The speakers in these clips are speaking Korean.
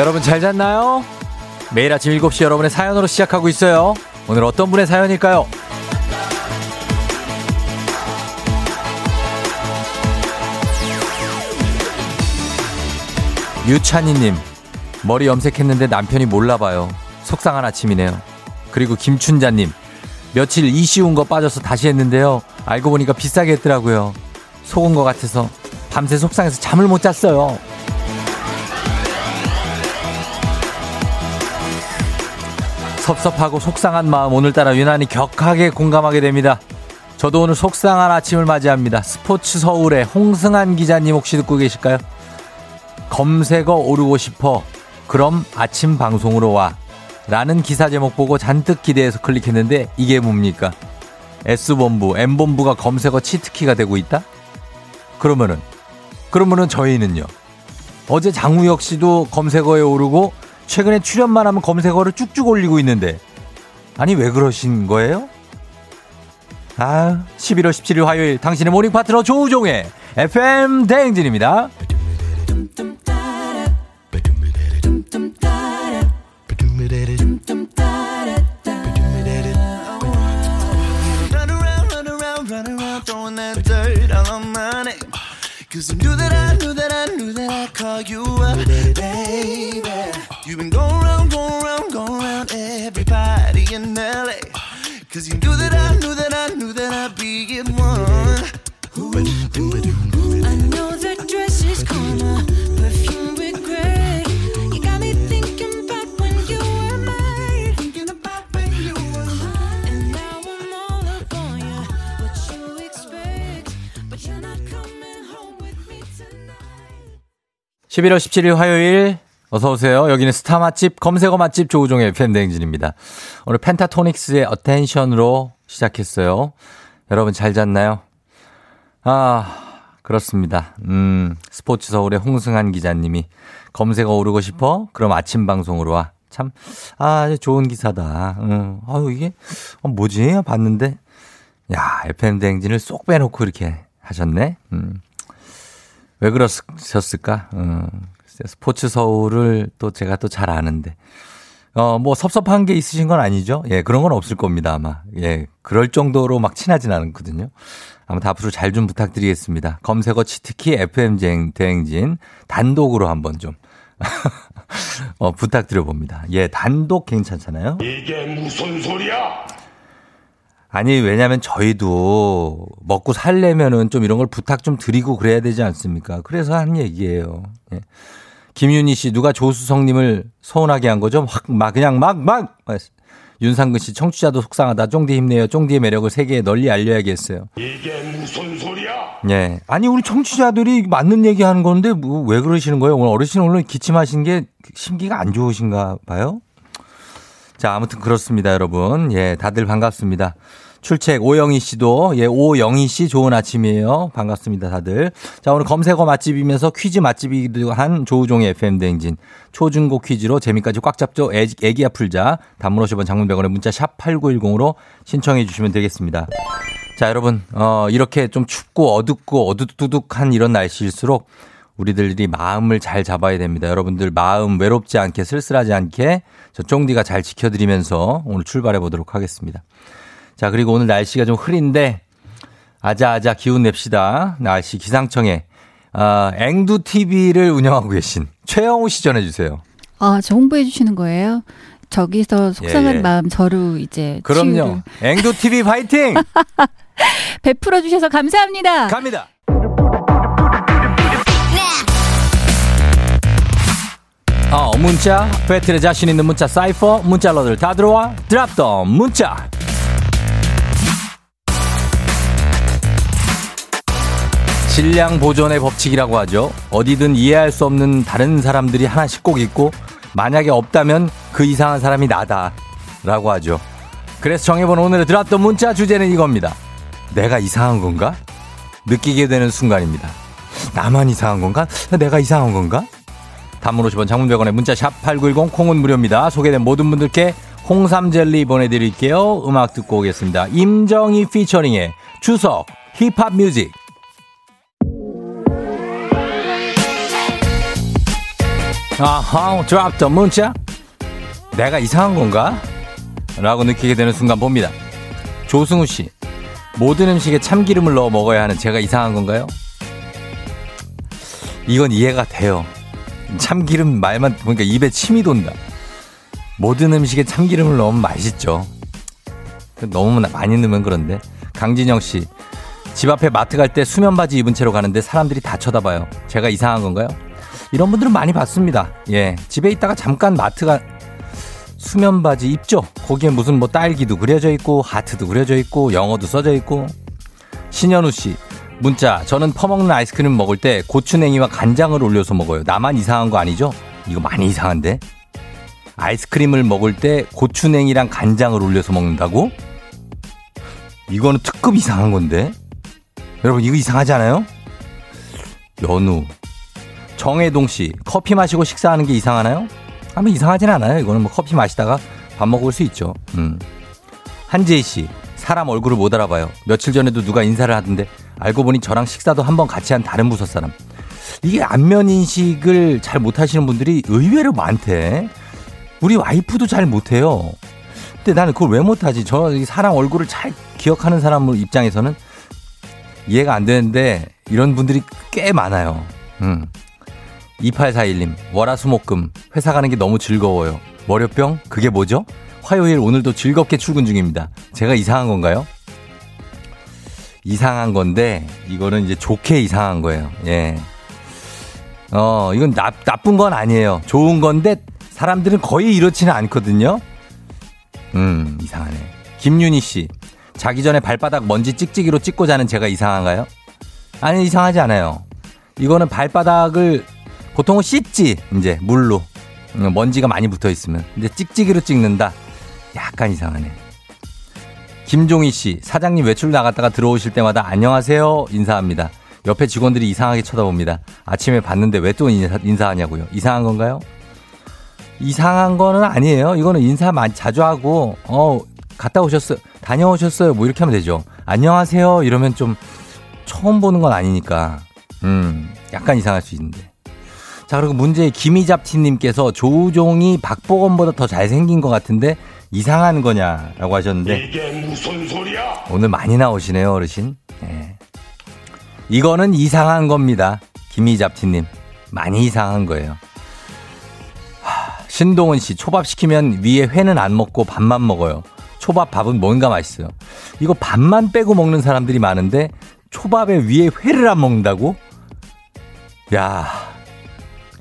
여러분 잘 잤나요? 매일 아침 7시 여러분의 사연으로 시작하고 있어요. 오늘 어떤 분의 사연일까요? 유찬이님, 머리 염색했는데 남편이 몰라봐요. 속상한 아침이네요. 그리고 김춘자님, 며칠 이쉬운 거 빠져서 다시 했는데요. 알고 보니까 비싸게 했더라고요. 속은 것 같아서 밤새 속상해서 잠을 못 잤어요. 섭섭하고 속상한 마음 오늘따라 유난히 격하게 공감하게 됩니다. 저도 오늘 속상한 아침을 맞이합니다. 스포츠 서울의 홍승한 기자님 혹시 듣고 계실까요? 검색어 오르고 싶어. 그럼 아침 방송으로 와. 라는 기사 제목 보고 잔뜩 기대해서 클릭했는데 이게 뭡니까? S본부, M본부가 검색어 치트키가 되고 있다? 그러면은, 그러면은 저희는요. 어제 장우혁 씨도 검색어에 오르고 최근에 출연만 하면 검색어를 쭉쭉 올리고 있는데 아니 왜 그러신 거예요? 아 11월 17일 화요일 당신의 모닝 파트너 조우종의 FM 대행진입니다. 'Cause I knew that I knew that I knew that I'd call you up, baby. You've been going round, going round, going round everybody in LA. Cause you knew that I knew that I knew that I'd be in one. Ooh, ooh, I know that dress is karma, perfume regret. You got me thinking about when you were mine. Thinking about when you were mine. And now I'm all up on you. What you expect, but you're not coming home with me tonight. 11월 17일 화요일 어서 오세요. 여기는 스타 맛집, 검색어 맛집 조우종의 팬데행진입니다. 오늘 펜타토닉스의 어텐션으로 시작했어요. 여러분 잘 잤나요? 아, 그렇습니다. 음, 스포츠 서울의 홍승한 기자님이 검색어 오르고 싶어? 그럼 아침 방송으로 와. 참, 아, 좋은 기사다. 음, 아유, 이게, 어, 뭐지? 봤는데, 야, FM대행진을 쏙 빼놓고 이렇게 하셨네? 음, 왜 그러셨을까? 음. 스포츠 서울을 또 제가 또 잘 아는데. 어, 뭐 섭섭한 게 있으신 건 아니죠? 예, 그런 건 없을 겁니다, 아마. 예, 그럴 정도로 막 친하진 않거든요. 아무튼 앞으로 잘 좀 부탁드리겠습니다. 검색어 치트키 FM 대행진 단독으로 한번 좀. 어, 부탁드려 봅니다. 예, 단독 괜찮잖아요? 이게 무슨 소리야? 아니, 왜냐면 저희도 먹고 살려면은 좀 이런 걸 부탁 좀 드리고 그래야 되지 않습니까? 그래서 한 얘기예요. 예. 김윤희 씨, 누가 조수성님을 서운하게 한 거죠? 확, 막, 그냥 막, 막! 윤상근 씨, 청취자도 속상하다. 쫑디 힘내요. 쫑디의 매력을 세계에 널리 알려야겠어요. 이게 무슨 소리야? 예. 아니, 우리 청취자들이 맞는 얘기 하는 건데, 뭐, 왜 그러시는 거예요? 오늘 어르신 오늘 기침하신 게 심기가 안 좋으신가 봐요? 자, 아무튼 그렇습니다, 여러분. 예, 다들 반갑습니다. 출첵 오영희 씨도 예 오영희 씨 좋은 아침이에요. 반갑습니다, 다들. 자, 오늘 검색어 맛집이면서 퀴즈 맛집이기도 한 조우종의 FM 대행진 초중고 퀴즈로 재미까지 꽉 잡죠. 애기, 애기야 풀자. 단문 50원 장문병원에 문자 샵 8910으로 신청해 주시면 되겠습니다. 자, 여러분. 어, 이렇게 좀 춥고 어둡고 어두두둑한 이런 날씨일수록 우리들이 마음을 잘 잡아야 됩니다. 여러분들 마음 외롭지 않게 쓸쓸하지 않게 저 쫑디가 잘 지켜드리면서 오늘 출발해 보도록 하겠습니다. 자, 그리고 오늘 날씨가 좀 흐린데 아자아자 기운 냅시다. 날씨 기상청에 아, 앵두 TV를 운영하고 계신 최영우 씨 전해 주세요. 아, 저 홍보해 주시는 거예요? 저기서 속상한 예, 예. 마음 저로 이제 그럼요. 치유를 앵두 TV 파이팅! 베풀어 주셔서 감사합니다. 갑니다. 어, 문자, 배틀에 자신 있는 문자 사이퍼, 문자러들 다 들어와, 드랍더 문자. 질량 보존의 법칙이라고 하죠. 어디든 이해할 수 없는 다른 사람들이 하나씩 꼭 있고, 만약에 없다면 그 이상한 사람이 나다. 라고 하죠. 그래서 정해본 오늘의 드랍더 문자 주제는 이겁니다. 내가 이상한 건가? 느끼게 되는 순간입니다. 나만 이상한 건가? 내가 이상한 건가? 단문 50원 장문백원의 문자 샵 8910 콩은 무료입니다. 소개된 모든 분들께 홍삼 젤리 보내드릴게요. 음악 듣고 오겠습니다. 임정희 피처링의 추석 힙합 뮤직 아하, drop the 문자. 내가 이상한 건가? 라고 느끼게 되는 순간 봅니다. 조승우 씨, 모든 음식에 참기름을 넣어 먹어야 하는 제가 이상한 건가요? 이건 이해가 돼요. 참기름 말만 보니까 입에 침이 돈다. 모든 음식에 참기름을 넣으면 맛있죠. 너무 많이 넣으면 그런데. 강진영 씨, 집 앞에 마트 갈 때 수면 바지 입은 채로 가는데 사람들이 다 쳐다봐요. 제가 이상한 건가요? 이런 분들은 많이 봤습니다. 예. 집에 있다가 잠깐 마트가 수면 바지 입죠? 거기에 무슨 뭐 딸기도 그려져 있고, 하트도 그려져 있고, 영어도 써져 있고. 신현우 씨, 문자. 저는 퍼먹는 아이스크림 먹을 때 고추냉이와 간장을 올려서 먹어요. 나만 이상한 거 아니죠? 이거 많이 이상한데? 아이스크림을 먹을 때 고추냉이랑 간장을 올려서 먹는다고? 이거는 특급 이상한 건데? 여러분, 이거 이상하지 않아요? 연우. 정혜동 씨, 커피 마시고 식사하는 게 이상하나요? 아마 이상하진 않아요. 이거는 뭐 커피 마시다가 밥 먹을 수 있죠. 음. 한재희 씨, 사람 얼굴을 못 알아봐요. 며칠 전에도 누가 인사를 하던데 알고 보니 저랑 식사도 한번 같이 한 다른 부서 사람. 이게 안면 인식을 잘 못하시는 분들이 의외로 많대. 우리 와이프도 잘 못해요. 근데 나는 그걸 왜 못하지? 저 사람 얼굴을 잘 기억하는 사람 입장에서는 이해가 안 되는데 이런 분들이 꽤 많아요. 음. 2841님, 월화수목금 회사 가는 게 너무 즐거워요. 월요병? 그게 뭐죠? 화요일 오늘도 즐겁게 출근 중입니다. 제가 이상한 건가요? 이상한 건데 이거는 이제 좋게 이상한 거예요. 예. 어, 이건 나, 나쁜 건 아니에요. 좋은 건데 사람들은 거의 이렇지는 않거든요. 음, 이상하네. 김윤희 씨. 자기 전에 발바닥 먼지 찍찍이로 찍고 자는 제가 이상한가요? 아니, 이상하지 않아요. 이거는 발바닥을 보통은 씻지, 이제, 물로. 음, 먼지가 많이 붙어 있으면. 근데 찍찍이로 찍는다? 약간 이상하네. 김종희 씨, 사장님 외출 나갔다가 들어오실 때마다 안녕하세요 인사합니다. 옆에 직원들이 이상하게 쳐다봅니다. 아침에 봤는데 왜 또 인사, 인사하냐고요. 이상한 건가요? 이상한 거는 아니에요. 이거는 인사 많이 자주 하고, 어, 갔다 오셨어요. 다녀오셨어요. 뭐 이렇게 하면 되죠. 안녕하세요. 이러면 좀 처음 보는 건 아니니까. 음, 약간 이상할 수 있는데. 자, 그리고 문제 김희잡티님께서 조우종이 박보검보다 더 잘생긴 것 같은데 이상한 거냐라고 하셨는데 이게 무슨 소리야? 오늘 많이 나오시네요, 어르신. 예. 이거는 이상한 겁니다. 김희잡티님. 많이 이상한 거예요. 하, 신동은 씨, 초밥 시키면 위에 회는 안 먹고 밥만 먹어요. 초밥 밥은 뭔가 맛있어요. 이거 밥만 빼고 먹는 사람들이 많은데 초밥에 위에 회를 안 먹는다고? 야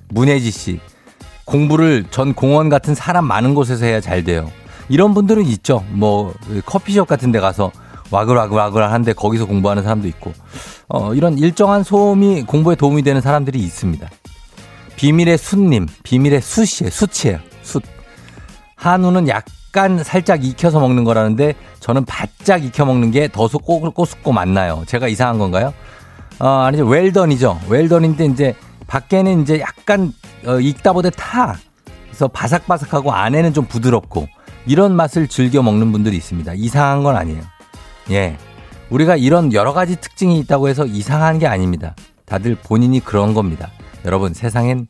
문혜지 씨. 공부를 전 공원 같은 사람 많은 곳에서 해야 잘 돼요. 이런 분들은 있죠. 뭐 커피숍 같은 데 가서 와글와글와글 하는데 거기서 공부하는 사람도 있고. 어, 이런 일정한 소음이 공부에 도움이 되는 사람들이 있습니다. 비밀의 숫님, 비밀의 숫이에요. 숫이에요. 숫. 한우는 약간 살짝 익혀서 먹는 거라는데 저는 바짝 익혀 먹는 게 더 꼬숩고 맞나요? 제가 이상한 건가요? 어, 아니죠. 웰던이죠. 웰던인데 이제 밖에는 이제 약간 어, 익다 보다 타. 그래서 바삭바삭하고 안에는 좀 부드럽고 이런 맛을 즐겨 먹는 분들이 있습니다. 이상한 건 아니에요. 예. 우리가 이런 여러 가지 특징이 있다고 해서 이상한 게 아닙니다. 다들 본인이 그런 겁니다. 여러분, 세상엔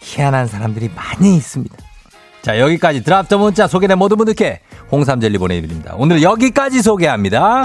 희한한 사람들이 많이 있습니다. 자, 여기까지 드랍더 문자 소개된 모든 분들께 홍삼 젤리 보내드립니다. 오늘 여기까지 소개합니다.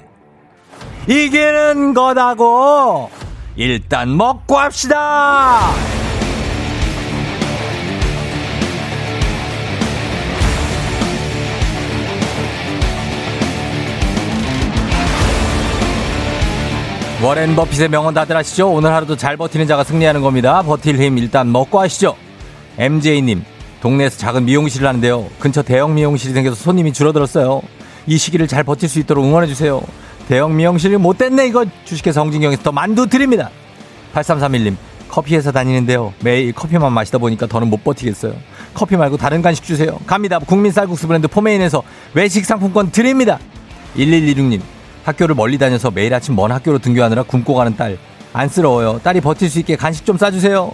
이기는 거다고 일단 먹고 합시다. 워렌 버핏의 명언 다들 아시죠? 오늘 하루도 잘 버티는 자가 승리하는 겁니다. 버틸 힘 일단 먹고 하시죠. MJ님, 동네에서 작은 미용실을 하는데요. 근처 대형 미용실이 생겨서 손님이 줄어들었어요. 이 시기를 잘 버틸 수 있도록 응원해주세요. 대형 미용실이 못됐네, 이거. 주식회 성진경에서 더 만두 드립니다. 8331님, 커피 회사 다니는데요. 매일 커피만 마시다 보니까 더는 못 버티겠어요. 커피 말고 다른 간식 주세요. 갑니다. 국민 쌀국수 브랜드 포메인에서 외식 상품권 드립니다. 1116님, 학교를 멀리 다녀서 매일 아침 먼 학교로 등교하느라 굶고 가는 딸. 안쓰러워요. 딸이 버틸 수 있게 간식 좀 싸주세요.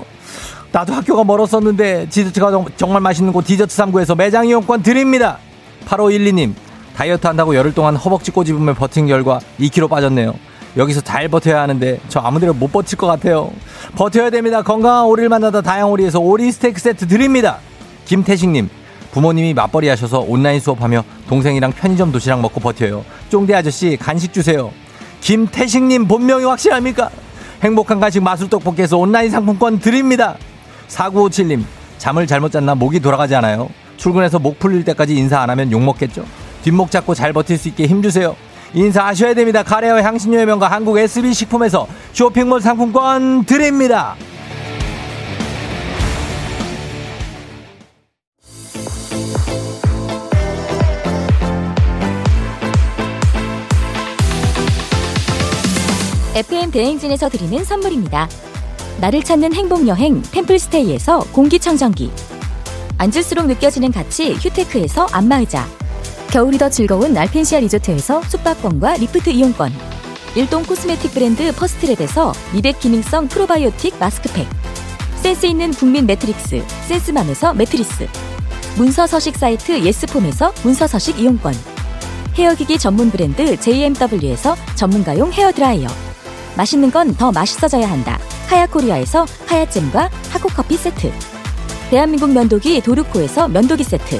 나도 학교가 멀었었는데 디저트가 정- 정말 맛있는 곳 디저트 3구에서 매장 이용권 드립니다. 8512님, 다이어트 한다고 열흘 동안 허벅지 꼬집으며 버틴 결과 2kg 빠졌네요. 여기서 잘 버텨야 하는데 저 아무데나 못 버틸 것 같아요. 버텨야 됩니다. 건강한 오리를 만나다 다양오리에서 오리 스테이크 세트 드립니다. 김태식님, 부모님이 맞벌이 하셔서 온라인 수업하며 동생이랑 편의점 도시락 먹고 버텨요. 쫑대 아저씨 간식 주세요. 김태식님 본명이 확실합니까? 행복한 간식 마술 떡볶이에서 온라인 상품권 드립니다. 4957님, 잠을 잘못 잤나 목이 돌아가지 않아요. 출근해서 목 풀릴 때까지 인사 안 하면 욕 먹겠죠? 뒷목 잡고 잘 버틸 수 있게 힘주세요. 인사하셔야 됩니다. 카레와 향신료의 명가 한국 SB 식품에서 쇼핑몰 상품권 드립니다. FM 대행진에서 드리는 선물입니다. 나를 찾는 행복 여행 템플스테이에서 공기청정기 앉을수록 느껴지는 가치 휴테크에서 안마의자 겨울이 더 즐거운 알펜시아 리조트에서 숙박권과 리프트 이용권 일동 코스메틱 브랜드 퍼스트랩에서 미백 기능성 프로바이오틱 마스크팩 센스 있는 국민 매트리스 센스맘에서 매트리스 문서 서식 사이트 예스폼에서 문서 서식 이용권 헤어기기 전문 브랜드 JMW에서 전문가용 헤어드라이어 맛있는 건 더 맛있어져야 한다. 하야코리아에서 하야잼과 하코커피 세트. 대한민국 면도기 도르코에서 면도기 세트.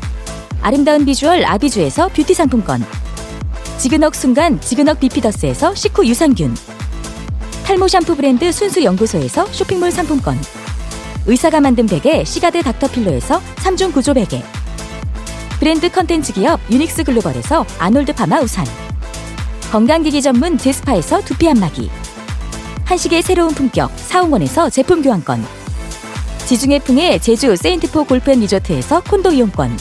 아름다운 비주얼 아비주에서 뷰티 상품권. 지그넉 순간 지그넉 비피더스에서 식후 유산균. 탈모 샴푸 브랜드 순수 연구소에서 쇼핑몰 상품권. 의사가 만든 베개 시가드 닥터필로에서 3중 구조 베개. 브랜드 컨텐츠 기업 유닉스 글로벌에서 아놀드 파마 우산. 건강기기 전문 제스파에서 두피 안마기. 한식의 새로운 품격 사홍원에서 제품 교환권 지중해 풍의 제주 세인트포 골프앤 리조트에서 콘도 이용권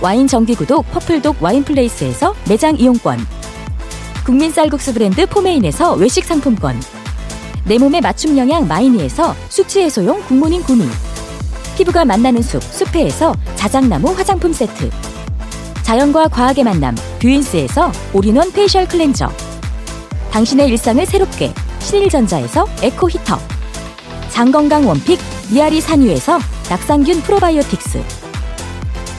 와인 정기 구독 퍼플독 와인플레이스에서 매장 이용권. 국민 쌀국수 브랜드 포메인에서 외식 상품권. 내 몸에 맞춤 영양 마이니에서 숙취 해소용 굿모닝 구미. 피부가 만나는 숲 숲회에서 자작나무 화장품 세트. 자연과 과학의 만남 뷰인스에서 all-in-one facial cleanser. 당신의 일상을 새롭게 신일전자에서 에코 히터. 장건강 one pick 미야리산유에서 낙산균 프로바이오틱스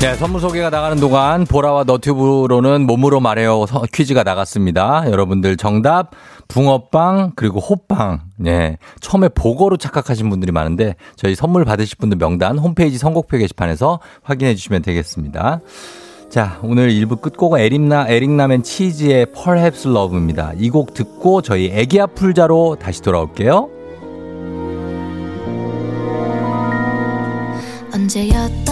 네, 선물 소개가 나가는 동안 보라와 너튜브로는 몸으로 말해요 서- 퀴즈가 나갔습니다. 여러분들 정답 붕어빵 그리고 호빵. 네, 처음에 복어로 착각하신 분들이 많은데 저희 선물 받으실 분들 명단 홈페이지 선곡표 게시판에서 확인해 주시면 되겠습니다. 자, 오늘 1부 끝곡은 에릭나, 에릭나맨 치즈의 Perhaps Love입니다. 이 곡 듣고 저희 애기야 풀자로 다시 돌아올게요. 언제였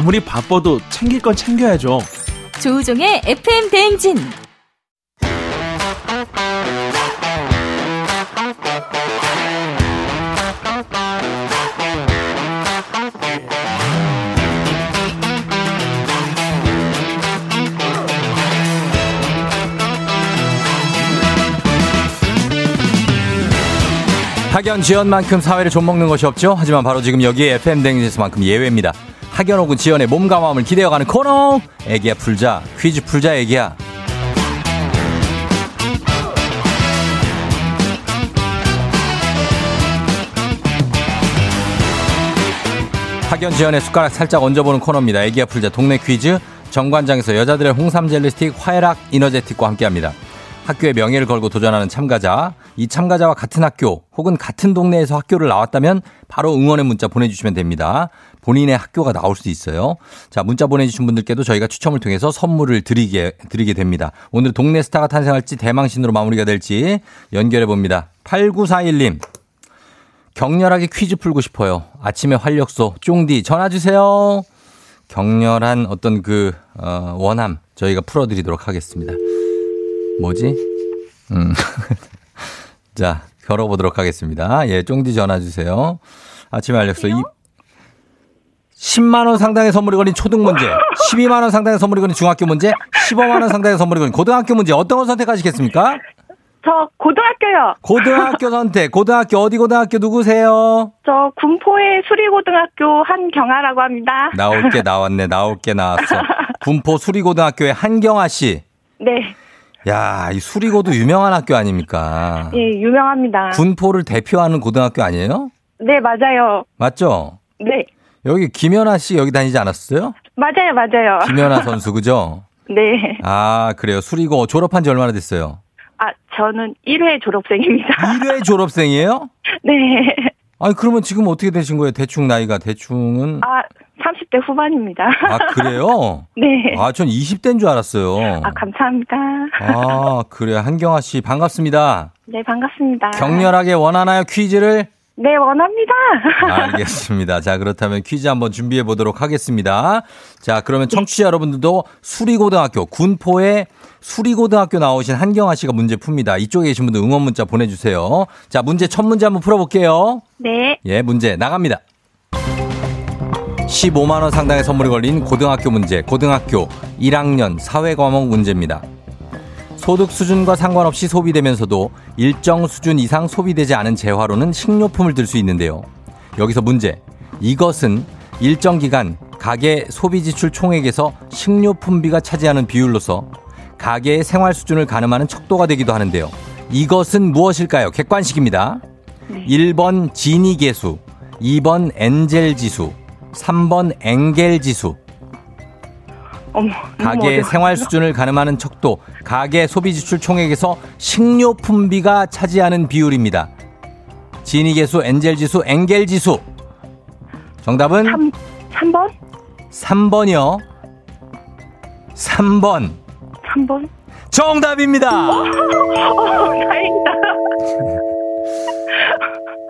아무리 바빠도 챙길 건 챙겨야죠. 조우종의 FM 대행진. 학연 지연만큼 사회를 좀먹는 것이 없죠. 하지만 바로 지금 여기 FM 댕지에서만큼 예외입니다. 학연 혹은 지연의 몸과 마음을 기대어가는 코너. 애기야 풀자 퀴즈 풀자 애기야. 학연 지연의 숟가락 살짝 얹어보는 코너입니다. 애기야 풀자 동네 퀴즈. 정관장에서 여자들의 홍삼 젤리 스틱 화해락 이너제틱과 함께합니다. 학교의 명예를 걸고 도전하는 참가자, 이 참가자와 같은 학교 혹은 같은 동네에서 학교를 나왔다면 바로 응원의 문자 보내주시면 됩니다. 본인의 학교가 나올 수 있어요. 자, 문자 보내주신 분들께도 저희가 추첨을 통해서 선물을 드리게, 드리게 됩니다. 오늘 동네 스타가 탄생할지 대망신으로 마무리가 될지 연결해 봅니다. 8941님. 격렬하게 퀴즈 풀고 싶어요. 아침에 활력소, 쫑디 전화 주세요. 격렬한 어떤 그, 어, 원함 저희가 풀어드리도록 하겠습니다. 뭐지? 음. 자, 걸어보도록 하겠습니다. 예, 쫑디 전화 주세요. 아침에 알렸어. 이 10만 원 상당의 선물이 걸린 초등 문제, 12만 원 상당의 선물이 걸린 중학교 문제, 15만 원 상당의 선물이 걸린 고등학교 문제, 어떤 걸 선택하시겠습니까? 저 고등학교요. 고등학교 선택, 고등학교, 어디 고등학교 누구세요? 저 군포의 수리고등학교 한경아라고 합니다. 나올 게 나왔네, 나올 게 나왔어. 군포 수리고등학교의 한경아 씨. 네. 야, 이 수리고도 유명한 학교 아닙니까? 예, 유명합니다. 군포를 대표하는 고등학교 아니에요? 네, 맞아요. 맞죠? 네. 여기 김연아 씨 여기 다니지 않았어요? 맞아요, 맞아요. 김연아 선수 그죠? 네. 아 그래요. 수리고 졸업한 지 얼마나 됐어요? 아, 저는 1회 졸업생입니다. 1회 졸업생이에요? 네. 아니 그러면 지금 어떻게 되신 거예요? 대충 나이가 대충은 아, 30대 후반입니다. 아 그래요? 네. 아 전 20대인 줄 알았어요. 아, 감사합니다. 아 그래요. 한경아 씨 반갑습니다. 네, 반갑습니다. 격렬하게 원하나요 퀴즈를? 네, 원합니다. 알겠습니다. 자, 그렇다면 퀴즈 한번 준비해 보도록 하겠습니다. 자, 그러면 청취자 여러분들도 수리고등학교, 군포의 수리고등학교 나오신 한경아 씨가 문제 풉니다. 이쪽에 계신 분들 응원 문자 보내주세요. 자, 문제 첫 문제 한번 풀어볼게요. 네. 예, 문제 나갑니다. 15만원 상당의 선물이 걸린 고등학교 문제, 고등학교 1학년 사회과목 문제입니다. 소득 수준과 상관없이 소비되면서도 일정 수준 이상 소비되지 않은 재화로는 식료품을 들 수 있는데요. 여기서 문제. 이것은 일정 기간 가계 소비 지출 총액에서 식료품비가 차지하는 비율로서 가계의 생활 수준을 가늠하는 척도가 되기도 하는데요. 이것은 무엇일까요? 객관식입니다. 1번 지니 계수, 2번 엔젤 지수, 3번 엥겔 지수. 어머. 가계의. 생활 수준을 가늠하는 척도, 가계 소비 지출 총액에서 식료품비가 차지하는 비율입니다. 지니 계수, 엔젤 지수, 엥겔 지수. 정답은 3, 3번? 3번이요. 3번. 3번? 정답입니다. 어, 다행이다.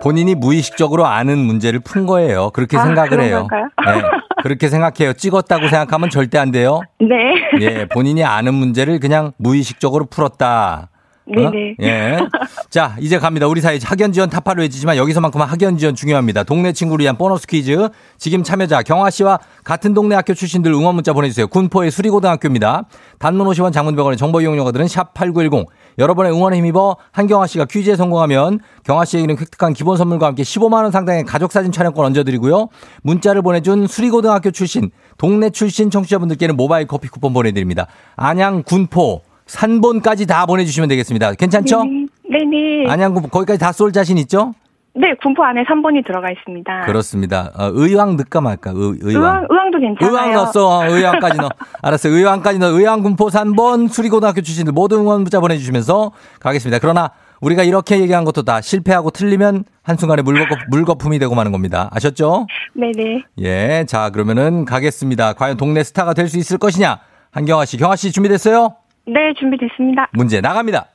본인이 무의식적으로 아는 문제를 푼 거예요. 그렇게 아, 생각을 해요. 네, 그렇게 생각해요. 찍었다고 생각하면 절대 안 돼요. 네. 예, 본인이 아는 문제를 그냥 무의식적으로 풀었다. 어? 네네. 예. 자, 이제 갑니다. 우리 사이 학연 지원 타파를 외치지만 여기서만큼은 학연 지원 중요합니다. 동네 친구를 위한 보너스 퀴즈. 지금 참여자 경화 씨와 같은 동네 학교 출신들 응원 문자 보내주세요. 군포의 수리고등학교입니다. 단문 50원 장문병원의 정보 이용료가들은 샵8910. 여러분의 응원에 힘입어 한경화 씨가 퀴즈에 성공하면 경화 씨에게는 획득한 기본 선물과 함께 15만 원 상당의 가족사진 촬영권 얹어드리고요. 문자를 보내준 수리고등학교 출신, 동네 출신 청취자분들께는 모바일 커피 쿠폰 보내드립니다. 안양, 군포, 산본까지 다 보내주시면 되겠습니다. 괜찮죠? 네네. 안양, 군포 거기까지 다 쏠 자신 있죠? 네, 군포 안에 3번이 들어가 있습니다. 그렇습니다. 어, 의왕 넣을까 말까? 의, 의왕. 의왕, 의왕 도 괜찮아요. 의왕 넣었어. 어, 의왕까지 넣어. 알았어. 의왕까지 넣어. 의왕 군포 3번 수리고등학교 출신들 모두 응원 문자 보내주시면서 가겠습니다. 그러나 우리가 이렇게 얘기한 것도 다 실패하고 틀리면 한순간에 물거품, 물거품이 되고 마는 겁니다. 아셨죠? 네네. 예. 자, 그러면은 가겠습니다. 과연 동네 스타가 될 수 있을 것이냐? 한경아 씨, 경아 씨 준비됐어요? 네, 준비됐습니다. 문제 나갑니다.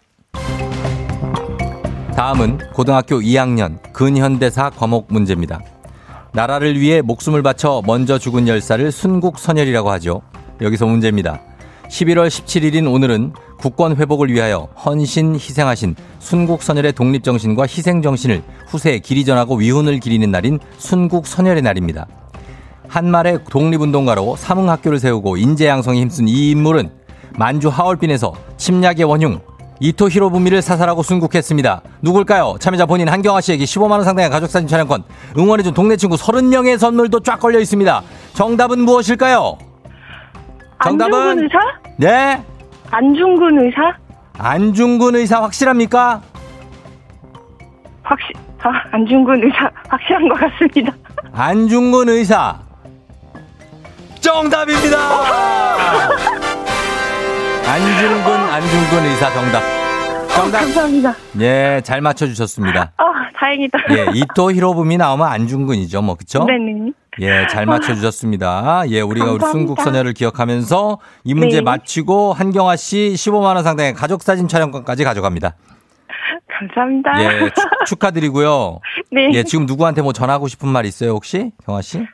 다음은 고등학교 2학년 근현대사 과목 문제입니다. 나라를 위해 목숨을 바쳐 먼저 죽은 열사를 순국선열이라고 하죠. 여기서 문제입니다. 11월 17일인 오늘은 국권 회복을 위하여 헌신 희생하신 순국선열의 독립정신과 희생정신을 후세에 길이 전하고 위훈을 기리는 날인 순국선열의 날입니다. 한말의 독립운동가로 삼흥학교를 세우고 인재양성에 힘쓴 이 인물은 만주 하얼빈에서 침략의 원흉 이토 히로부미를 사살하고 순국했습니다. 누굴까요? 참여자 본인 한경화 씨에게 15만 원 상당의 가족사진 촬영권, 응원해준 동네 친구 30명의 선물도 쫙 걸려 있습니다. 정답은 무엇일까요? 정답은 안중근 의사? 네. 안중근 의사? 안중근 의사 확실합니까? 확실, 아, 안중근 의사 확실한 것 같습니다. 안중근 의사. 정답입니다. 안중근 안중근 의사 정답. 정답. 감사합니다. 예, 잘 맞춰 주셨습니다. 아, 다행이다. 예, 이토 히로부미 나오면 안중근이죠. 뭐 그쵸 네네. 예, 잘 맞춰 주셨습니다. 예, 우리가 우리 감사합니다. 순국선열을 기억하면서 이 문제 네. 마치고 한경아 씨 15만 원 상당의 가족 사진 촬영권까지 가져갑니다. 감사합니다. 예, 축, 축하드리고요. 네. 예, 지금 누구한테 뭐 전하고 싶은 말 있어요, 혹시? 경아 씨?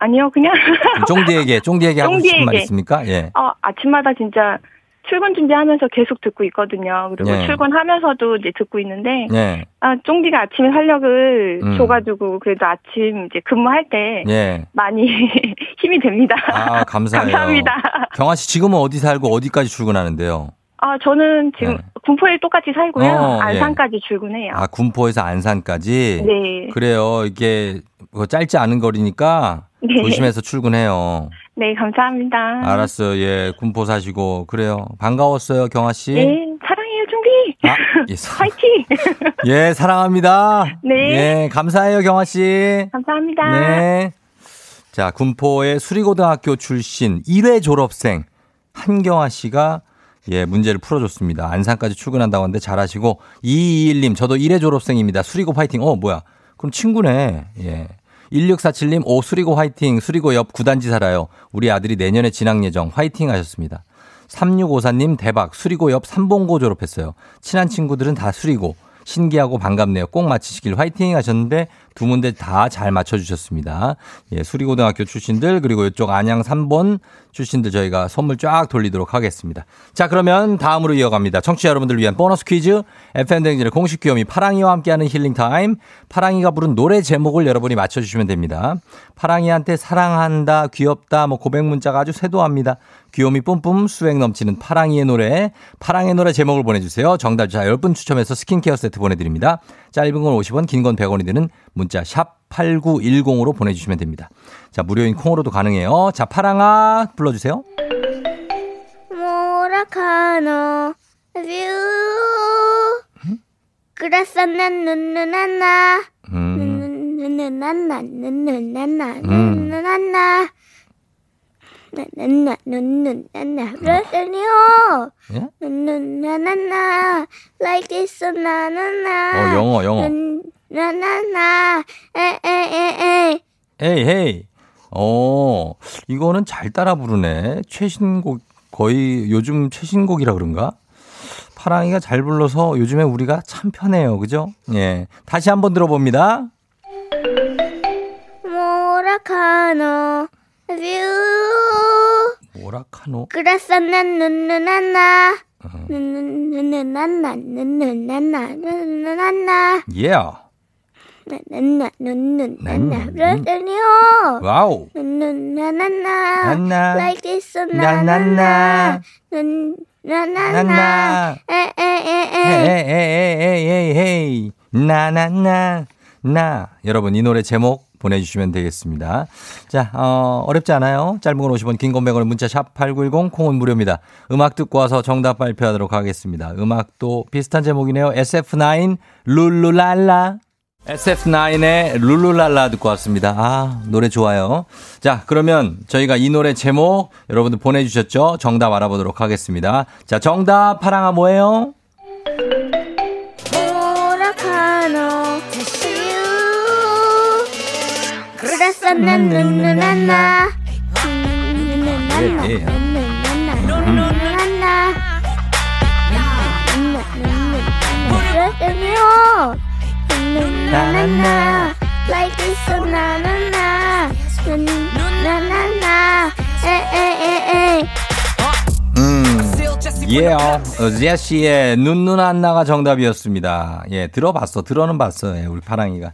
어, 아니요, 그냥. 쫑디에게, 쫑디에게 하고 싶은 말. 있습니까? 예. 어, 아침마다 진짜 출근 준비하면서 계속 듣고 있거든요. 그리고 예. 출근하면서도 이제 듣고 있는데, 예. 아, 쫑디가 아침에 활력을 음. 줘가지고, 그래도 아침 이제 근무할 때 예. 많이 힘이 됩니다. 아, 감사해요. 감사합니다. 경아 씨 지금은 어디 살고 어디까지 출근하는데요? 아, 저는 지금 네. 군포에 똑같이 살고요. 어, 예. 안산까지 출근해요. 아, 군포에서 안산까지? 네. 그래요. 이게 뭐 짧지 않은 거리니까 네. 조심해서 출근해요. 네, 감사합니다. 알았어요. 예, 군포 사시고 그래요. 반가웠어요, 경아 씨. 네, 사랑해요, 쫑디. 아, 예, 사, 화이팅! 예, 사랑합니다. 네. 예, 감사해요, 경아 씨. 감사합니다. 네. 자, 군포의 수리고등학교 출신 1회 졸업생 한경아 씨가 예, 문제를 풀어줬습니다. 안산까지 출근한다고 하는데 잘하시고 2221님 저도 1회 졸업생입니다. 수리고 파이팅. 어, 뭐야. 그럼 친구네. 예. 1647님, 오, 수리고 화이팅. 수리고 옆 구단지 살아요. 우리 아들이 내년에 진학 예정. 화이팅 하셨습니다. 3654님, 대박. 수리고 옆 삼봉고 졸업했어요. 친한 친구들은 다 수리고. 신기하고 반갑네요. 꼭 맞히시길 화이팅 하셨는데 두 문제 다 잘 맞춰주셨습니다. 예, 수리고등학교 출신들 그리고 이쪽 안양 3번 출신들 저희가 선물 쫙 돌리도록 하겠습니다. 자 그러면 다음으로 이어갑니다. 청취자 여러분들 을 위한 보너스 퀴즈 FM댕진의 공식 귀요미 파랑이와 함께하는 힐링타임 파랑이가 부른 노래 제목을 여러분이 맞춰주시면 됩니다. 파랑이한테 사랑한다 귀엽다 뭐 고백 문자가 아주 세도합니다. 귀요미 뿜뿜 수액 넘치는 파랑이의 노래 파랑의 노래 제목을 보내주세요. 정답자 10분 추첨해서 스킨케어 세트 보내드립니다. 짧은 건 50원 긴 건 100원이 드는 문자 샵 8910으로 보내주시면 됩니다. 자 무료인 콩으로도 가능해요. 자 파랑아 불러주세요. 모라카노 뷰 그래서 난 눈누나나 음, 눈누나나 눈누나나 음. 눈누나나 나나나 눈누나나 그랬더니요 예? 눈누나나나 like this 나나나 어 영어 영어. 나나나 에에에에 에이 헤이. 어 이거는 잘 따라 부르네. 최신곡 거의 요즘 최신곡이라 그런가? 파랑이가 잘 불러서 요즘에 우리가 참 편해요. 그죠? 예. 다시 한번 들어봅니다. 모라카노 뷰. 그래서 난 눈누나나 어. 눈누나나 눈누나나 눈누나나 예. 나나나 눈누나나 난- 그랬더니요 와우. 눈누나나나 나나. like this 나나나. 나나나 눈나나나 나나. 에에에에 에에에에에에이. 나나나. 나. 여러분 이 노래 제목 보내주시면 되겠습니다. 자, 어, 어렵지 않아요. 짧은 건 50원, 긴 건 100원, 문자 샵 8910, 콩은 무료입니다. 음악 듣고 와서 정답 발표하도록 하겠습니다. 음악도 비슷한 제목이네요. SF9, 룰루랄라. SF9의 룰루랄라 듣고 왔습니다. 아, 노래 좋아요. 자, 그러면 저희가 이 노래 제목 여러분들 보내주셨죠? 정답 알아보도록 하겠습니다. 자, 정답 파랑아 뭐예요? Like it's a na na na, na na na, eh eh eh eh. 예. 음, 예, 어, 제시의 눈눈 안나가 정답이었습니다. 예, 들어봤어. 들어는 봤어. 예, 우리 파랑이가.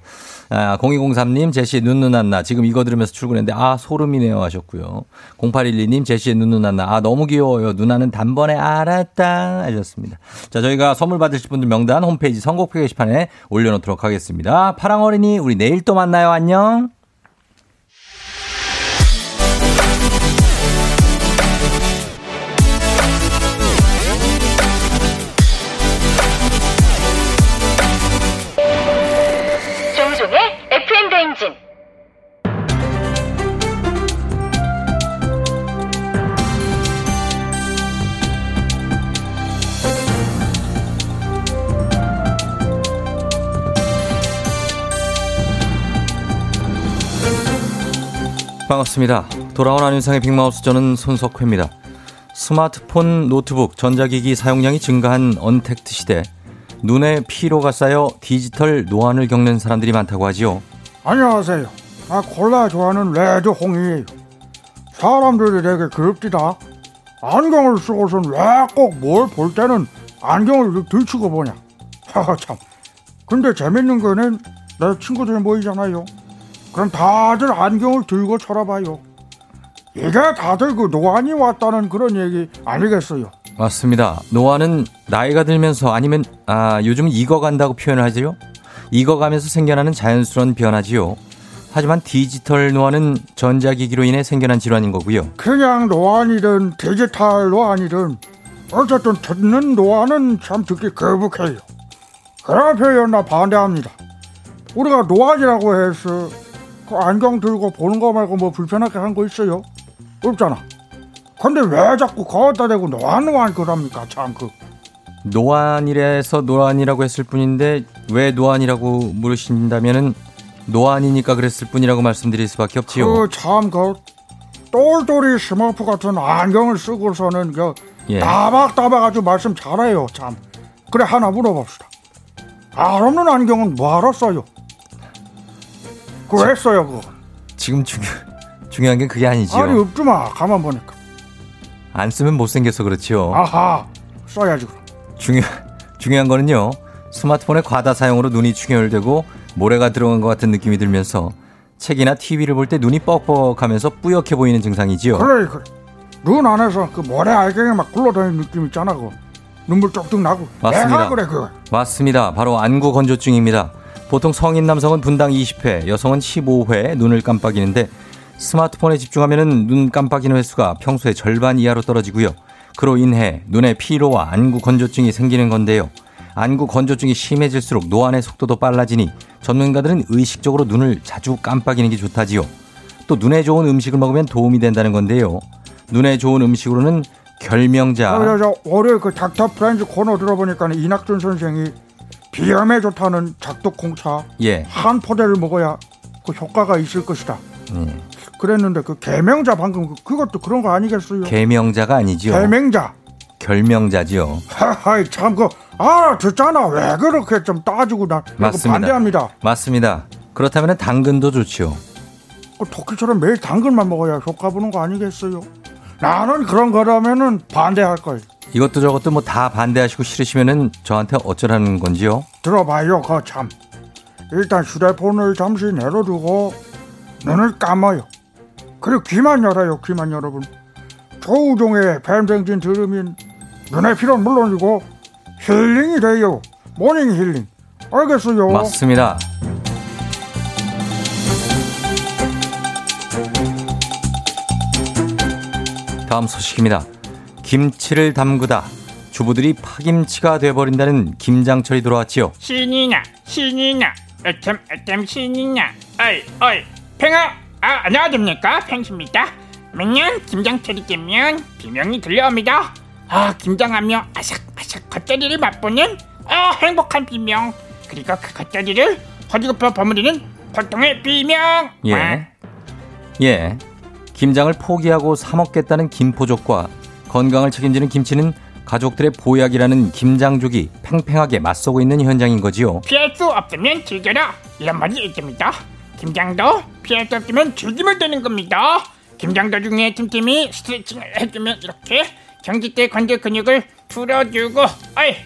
아, 0203님, 제시의 눈눈 안나. 지금 이거 들으면서 출근했는데, 아, 소름이네요. 하셨고요. 0812님, 제시의 눈눈 안나. 아, 너무 귀여워요. 누나는 단번에 알았다. 하셨습니다. 자, 저희가 선물 받으실 분들 명단 홈페이지 선곡표 게시판에 올려놓도록 하겠습니다. 파랑 어린이, 우리 내일 또 만나요. 안녕. 반갑습니다. 돌아온 안윤상의 빅마우스 저는 손석회입니다. 스마트폰, 노트북, 전자기기 사용량이 증가한 언택트 시대. 눈에 피로가 쌓여 디지털 노안을 겪는 사람들이 많다고 하지요. 안녕하세요. 아 콜라 좋아하는 레드 홍이에요. 사람들이 되게 그럽디다. 안경을 쓰고선 왜 꼭 뭘 볼 때는 안경을 들추고 보냐. 하하 참. 근데 재밌는 거는 내 친구들 모이잖아요. 그럼 다들 안경을 들고 쳐다봐요. 이게 다들 그 노안이 왔다는 그런 얘기 아니겠어요? 맞습니다. 노안은 나이가 들면서 아니면 아 요즘 익어간다고 표현을 하지요. 익어가면서 생겨나는 자연스러운 변화지요. 하지만 디지털 노안은 전자기기로 인해 생겨난 질환인 거고요. 그냥 노안이든 디지털 노안이든 어쨌든 듣는 노안은 참 듣기 거북해요. 그런 표현 나 반대합니다. 우리가 노안이라고 해서 그 안경 들고 보는 거 말고 뭐 불편하게 한 거 있어요? 없잖아. 근데 왜 자꾸 거기다 대고 노안 노안 그럽니까 참 그. 노안이라서 노안이라고 했을 뿐인데 왜 노안이라고 물으신다면은 노안이니까 그랬을 뿐이라고 말씀드릴 수밖에 없지요. 그참그 똘똘이 스머프 같은 안경을 쓰고서는 그 예. 따박따박 아주 말씀 잘해요 참. 그래 하나 물어봅시다. 알 없는 안경은 뭐하러 써요? 그왜 써요 그거? 지금 중요 중요한 게 그게 아니지요. 아니 없지마 가만 보니까. 안 쓰면 못생겨서 그렇지요. 아하 써야지 그럼. 중요 중요한 거는요. 스마트폰의 과다 사용으로 눈이 충혈되고 모래가 들어간 것 같은 느낌이 들면서 책이나 TV를 볼 때 눈이 뻑뻑하면서 뿌옇게 보이는 증상이지요. 그래 그래. 눈 안에서 그 모래 알갱이 막 굴러다니는 느낌 있잖아 그거. 눈물 쪽쪽 나고. 맞습니다. 그래 그거. 맞습니다. 바로 안구 건조증입니다. 보통 성인 남성은 분당 20회, 여성은 15회 눈을 깜빡이는데 스마트폰에 집중하면 눈 깜빡이는 횟수가 평소의 절반 이하로 떨어지고요. 그로 인해 눈의 피로와 안구 건조증이 생기는 건데요. 안구 건조증이 심해질수록 노안의 속도도 빨라지니 전문가들은 의식적으로 눈을 자주 깜빡이는 게 좋다지요. 또 눈에 좋은 음식을 먹으면 도움이 된다는 건데요. 눈에 좋은 음식으로는 결명자, 어, 저, 저, 월요일 그 닥터 프렌즈 코너 들어보니까 이낙준 선생이 비염에 좋다는 작두콩차 예, 한 포대를 먹어야 그 효과가 있을 것이다. 예. 그랬는데 그 개명자 방금 그, 그것도 그런 거 아니겠어요? 개명자가 아니지요. 개명자. 결명자지요. 하하이 참그 아 듣잖아 왜 그렇게 좀 따지고 나 맞습니다. 반대합니다. 맞습니다. 그렇다면 당근도 좋지요. 그 토끼처럼 매일 당근만 먹어야 효과 보는 거 아니겠어요? 나는 그런 거라면은 반대할 거예요. 이것도 저것도 뭐 다 반대하시고 싫으시면은 저한테 어쩌라는 건지요? 들어봐요, 그 참. 일단 휴대폰을 잠시 내려두고 눈을 감아요. 그리고 귀만 열어요, 귀만 여러분. 조우종의 뱀생진 들으면 눈의 피로는 물론이고 힐링이 돼요. morning 힐링. 알겠어요? 맞습니다. 다음 소식입니다. 김치를 담그다 주부들이 파김치가 돼버린다는 김장철이 돌아왔지요. 신이냐 신이냐 어쩜 어쩜 신이냐. 어이 어이 팽아! 아 안녕하십니까? 팽씨입니다. 매년 김장철이 되면 비명이 들려옵니다. 아 김장하며 아삭아삭 겉절이를 맛보는 아 행복한 비명. 그리고 그 겉절이를 허리굽혀 버무리는 고통의 비명. 예. 예. 김장을 포기하고 사 먹겠다는 김포족과 건강을 책임지는 김치는 가족들의 보약이라는 김장죽이 팽팽하게 맞서고 있는 현장인 거지요. 피할 수 없으면 즐겨라 이런 말이 있습니다 김장도 피할 수 없으면 즐기면 되는 겁니다 김장도 중에 틈틈이 스트레칭을 해주면 이렇게 경기 때 관절 근육을 풀어주고 어이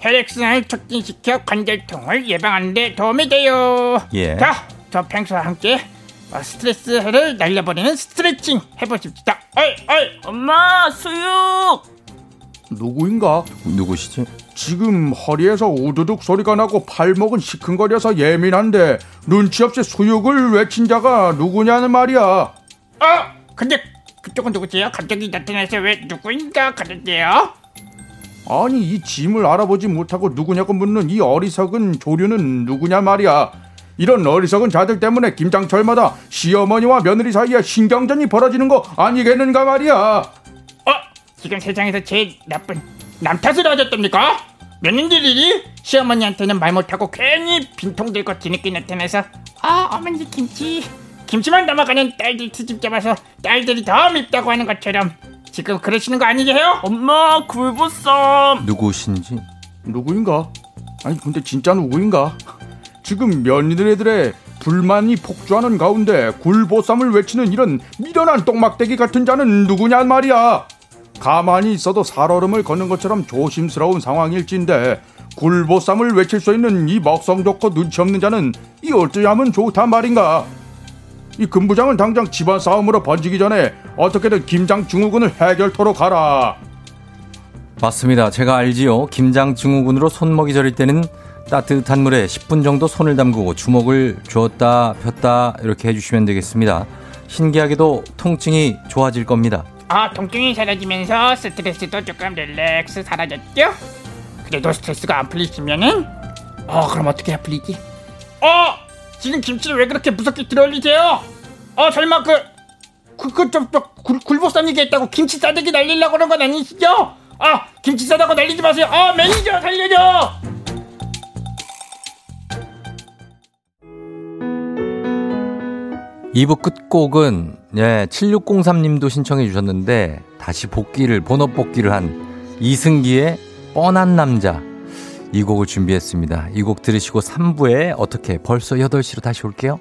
혈액순환을 촉진시켜 관절통을 예방하는 데 도움이 돼요 예. 자, 저 평소와 함께 어, 스트레스를 날려버리는 스트레칭 해보십시다 어이 어이 엄마 수육 누구인가? 누구시지? 지금 허리에서 우두둑 소리가 나고 팔목은 시큰거려서 예민한데 눈치 없이 수육을 외친 자가 누구냐는 말이야. 어 근데 그쪽은 누구세요? 갑자기 나타나서 왜 누구인가 그러세요? 아니 이 짐을 알아보지 못하고 누구냐고 묻는 이 어리석은 조류는 누구냐 말이야. 이런 어리석은 자들 때문에 김장철마다 시어머니와 며느리 사이에 신경전이 벌어지는 거 아니겠는가 말이야. 어? 지금 세상에서 제일 나쁜 남 탓을 하셨답니까? 며느리들이 시어머니한테는 말 못하고 괜히 빈통 들고 뒤늦게 나타나서 아 어머니 김치 김치만 담아가는 딸들 트집 잡아서 딸들이 더 밉다고 하는 것처럼 지금 그러시는 거 아니게요? 엄마 굴보쌈 누구신지? 누구인가? 아니 근데 진짜 누구인가? 지금 며느리들의 불만이 폭주하는 가운데 굴보쌈을 외치는 이런 미련한 똥막대기 같은 자는 누구냐 말이야. 가만히 있어도 살얼음을 걷는 것처럼 조심스러운 상황일진데 굴보쌈을 외칠 수 있는 이 먹성 좋고 눈치 없는 자는 이 어찌 하면 좋단 말인가? 이 금부장은 당장 집안 싸움으로 번지기 전에 어떻게든 김장 증후군을 해결토록 가라. 맞습니다. 제가 알지요. 김장 증후군으로 손목이 저릴 때는 따뜻한 물에 10분 정도 손을 담그고 주먹을 쥐었다 폈다 이렇게 해주시면 되겠습니다. 신기하게도 통증이 좋아질 겁니다. 아 통증이 사라지면서 스트레스도 조금 릴렉스 사라졌죠? 그래도 스트레스가 안 풀리시면은 어 그럼 어떻게 해야 풀리지? 어 지금 김치를 왜 그렇게 무섭게 들어올리세요? 어 설마 그 그그좀 굴보쌈 얘기했다고 김치 싸대기 날리려고 그런 건 아니시죠? 아 김치 싸다고 날리지 마세요. 아 매니저 살려줘. 이부 끝곡은 예, 7603님도 신청해 주셨는데 다시 복귀를 본업 복귀를 한 이승기의 뻔한 남자 이 곡을 준비했습니다. 이 곡 들으시고 3부에 어떻게 벌써 8시로 다시 올게요.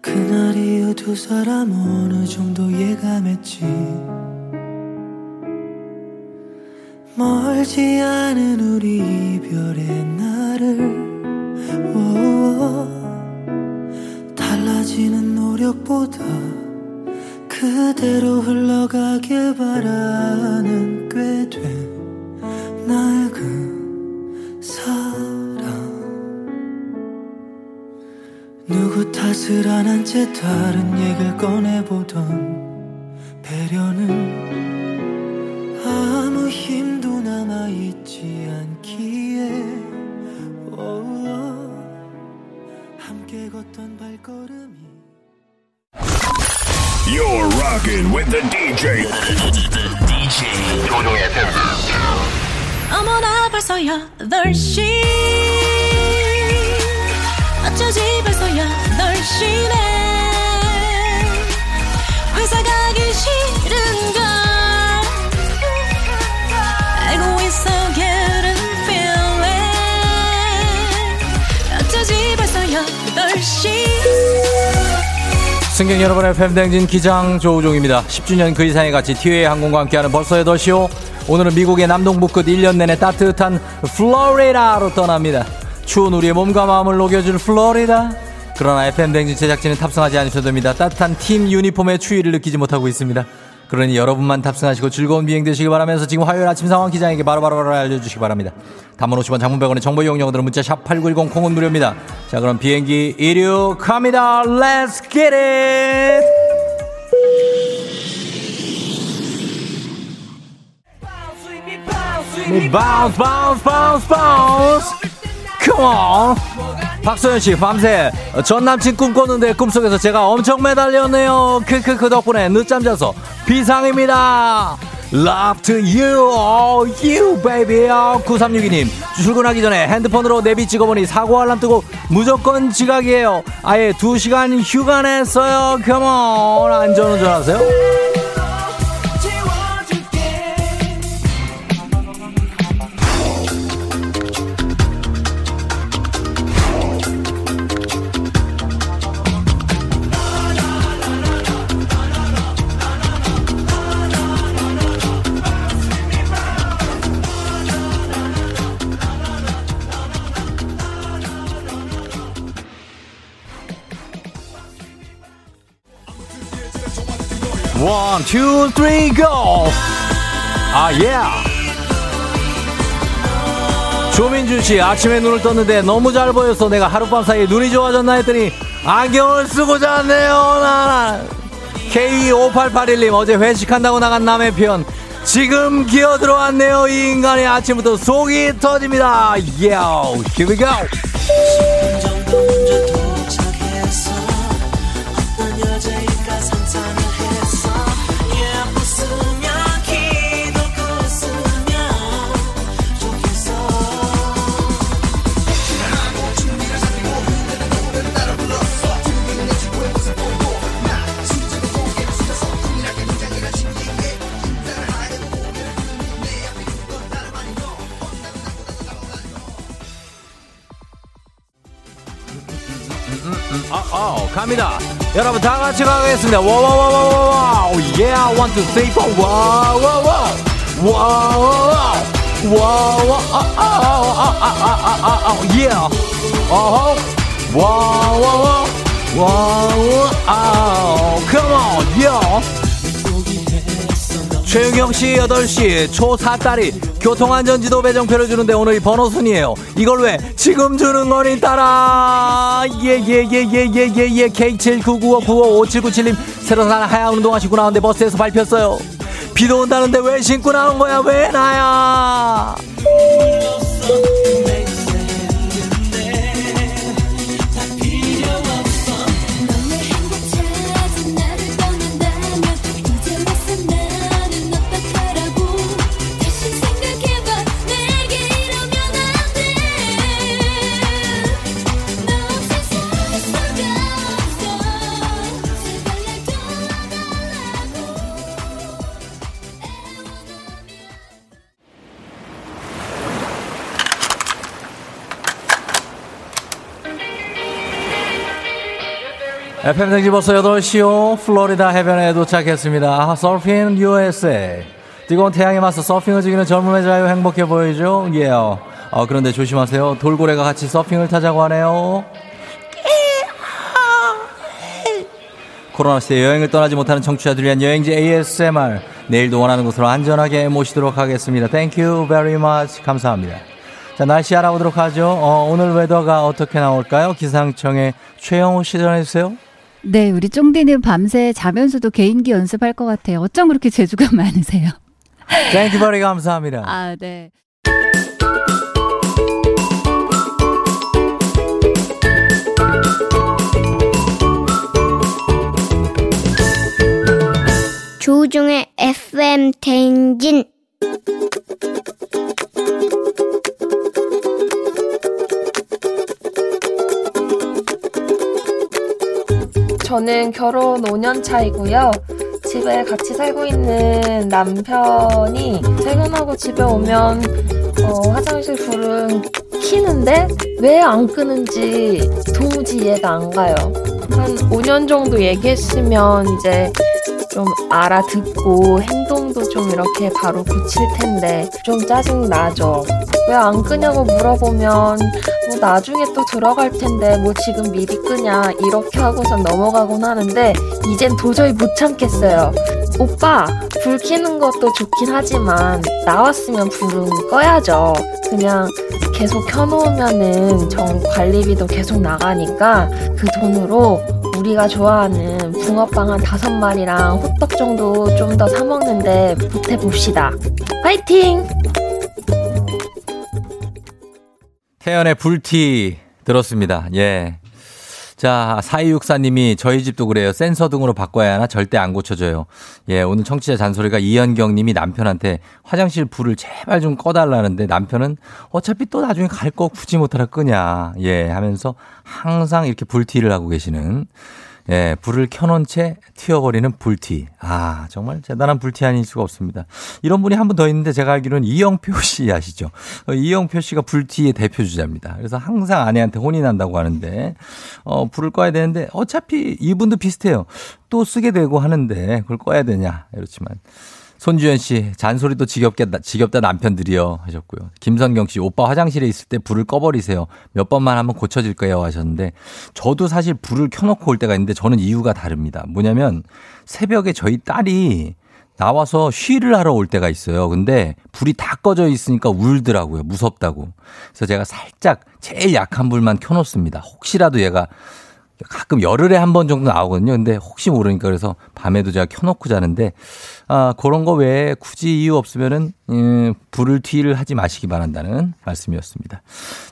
그날 이후 두 사람 어느 정도 예감했지 멀지 않은 우리 이별의 날을 오오 달라지는 노력보다 그대로 흘러가길 바라는 꽤 된 낡은 사랑. 누구 탓을 안 한 채 다른 얘기를 꺼내보던 배려는 아무 힘도 남아있지 않기에. 걷던 발걸음이 You're rocking with the DJ. the DJ. 조종의 FM. 어머나 벌써 8시 어쩌지 벌써 8시네 승객 여러분의 팬댕진 기장 조우종입니다. 10주년 그 이상의 가치 티웨이 항공과 함께하는 벌써 8시오. 오늘은 미국의 남동부 끝 1년 내내 따뜻한 플로리다로 떠납니다. 추운 우리의 몸과 마음을 녹여줄 플로리다. 그러나 FM댕진 제작진은 탑승하지 않으셔도 됩니다. 따뜻한 팀 유니폼의 추위를 느끼지 못하고 있습니다. 그러니 여러분만 탑승하시고 즐거운 비행 되시기 바라면서 지금 화요일 아침 상황 기장에게 바로바로 알려주시기 바랍니다. 단문 50원 장문 100원의 정보 이용료들은 문자 샵 8910 콩은 무료입니다. 자 그럼 비행기 이륙합니다. Let's get it! bounce bounce bounce bounce come on 박소연 씨 밤새 전 남친 꿈꿨는데 꿈속에서 제가 엄청 매달렸네요 크크크 덕분에 늦잠 자서 비상입니다 Love to you, oh you baby. 9362님 출근하기 전에 핸드폰으로 내비 찍어보니 사고 알람 뜨고 무조건 지각이에요. 아예 2시간 휴가 냈어요. 컴온 안전운전하세요. Two, three, go! 아, 예! 조민준 씨, 아침에 눈을 떴는데 너무 잘 보여서 내가 하룻밤 사이에 눈이 좋아졌나 했더니 안경을 쓰고 잤네요, 나. K5881님, 어제 회식한다고 나간 남의 편. 지금 기어 들어왔네요, 이 인간의 아침부터 속이 터집니다. Yo, here we go! 여러분 다 같이 가겠습니다. 와와와와와와. 예, 원, 투, 쓰리, 포. 와와와. 와와와. 와와. 아, 아, 아, 아, 아, 아, 아, 예. 어허. 와와와. 와와. 아, come on, 예. 최영경 씨 8시 초사다리 교통안전지도 배정표를 주는데 오늘 이 번호 순이에요. 이걸 왜 지금 주는 거니 따라 예예예예예예예 K7995955797님 새로 산 하얀 운동화 신고 나왔는데 버스에서 밟혔어요. 비도 온다는데 왜 신고 나온 거야 왜 나야? FM 생지 벌써 8시요. 플로리다 해변에 도착했습니다. Surfin' USA. 뜨거운 태양에 맞서 서핑을 즐기는 젊음의 자유 행복해 보이죠? 예. Yeah. 어, 그런데 조심하세요. 돌고래가 같이 서핑을 타자고 하네요. 코로나 시대 여행을 떠나지 못하는 청취자들 위한 여행지 ASMR. 내일도 원하는 곳으로 안전하게 모시도록 하겠습니다. Thank you very much. 감사합니다. 자, 날씨 알아보도록 하죠. 어, 오늘 weather가 어떻게 나올까요? 기상청의 최영호 씨 전해주세요. 네, 우리 쫑디는 밤새 자면서도 개인기 연습할 것 같아요. 어쩜 그렇게 재주가 많으세요? Thank you very 감사합니다. 아, 네. 조우종의 FM 대행진 저는 결혼 5년 차이고요. 집에 같이 살고 있는 남편이 퇴근하고 집에 오면 어, 화장실 불은 키는데 왜 안 끄는지 도무지 이해가 안 가요. 한 5년 정도 얘기했으면 이제 좀 알아듣고 행동도 좀 이렇게 바로 고칠 텐데 좀 짜증 나죠. 왜 안 끄냐고 물어보면 뭐 나중에 또 들어갈 텐데 뭐 지금 미리 끄냐 이렇게 하고선 넘어가곤 하는데 이젠 도저히 못 참겠어요. 오빠 불 켜는 것도 좋긴 하지만 나왔으면 불은 꺼야죠. 그냥 계속 켜놓으면은 정 관리비도 계속 나가니까 그 돈으로 우리가 좋아하는 붕어빵 한 다섯 마리랑 호떡 정도 좀 더 사 먹는데 보태봅시다. 화이팅! 태연의 불티 들었습니다. 예. 자, 4264님이 저희 집도 그래요. 센서 등으로 바꿔야 하나 절대 안 고쳐져요. 예, 오늘 청취자 잔소리가 이현경 님이 남편한테 화장실 불을 제발 좀 꺼달라는데 남편은 어차피 또 나중에 갈 거 굳이 못하라 끄냐. 예, 하면서 항상 이렇게 불티를 하고 계시는 예, 불을 켜놓은 채 튀어버리는 불티. 아, 정말 대단한 불티 아닐 수가 없습니다. 이런 분이 한 분 더 있는데 제가 알기로는 이영표 씨 아시죠? 어, 이영표 씨가 불티의 대표 주자입니다. 그래서 항상 아내한테 혼이 난다고 하는데, 어, 불을 꺼야 되는데 어차피 이분도 비슷해요. 또 쓰게 되고 하는데 그걸 꺼야 되냐. 이렇지만. 손주현 씨, 잔소리도 지겹게, 지겹다 남편들이요. 하셨고요. 김선경 씨, 오빠 화장실에 있을 때 불을 꺼버리세요. 몇 번만 하면 고쳐질 거예요. 하셨는데, 저도 사실 불을 켜놓고 올 때가 있는데, 저는 이유가 다릅니다. 뭐냐면, 새벽에 저희 딸이 나와서 쉬를 하러 올 때가 있어요. 근데 불이 다 꺼져 있으니까 울더라고요. 무섭다고. 그래서 제가 살짝 제일 약한 불만 켜놓습니다. 혹시라도 얘가 가끔 열흘에 한 번 정도 나오거든요. 근데 혹시 모르니까 그래서 밤에도 제가 켜놓고 자는데 아 그런 거 외에 굳이 이유 없으면은 음, 불을 튀를 하지 마시기 바란다는 말씀이었습니다.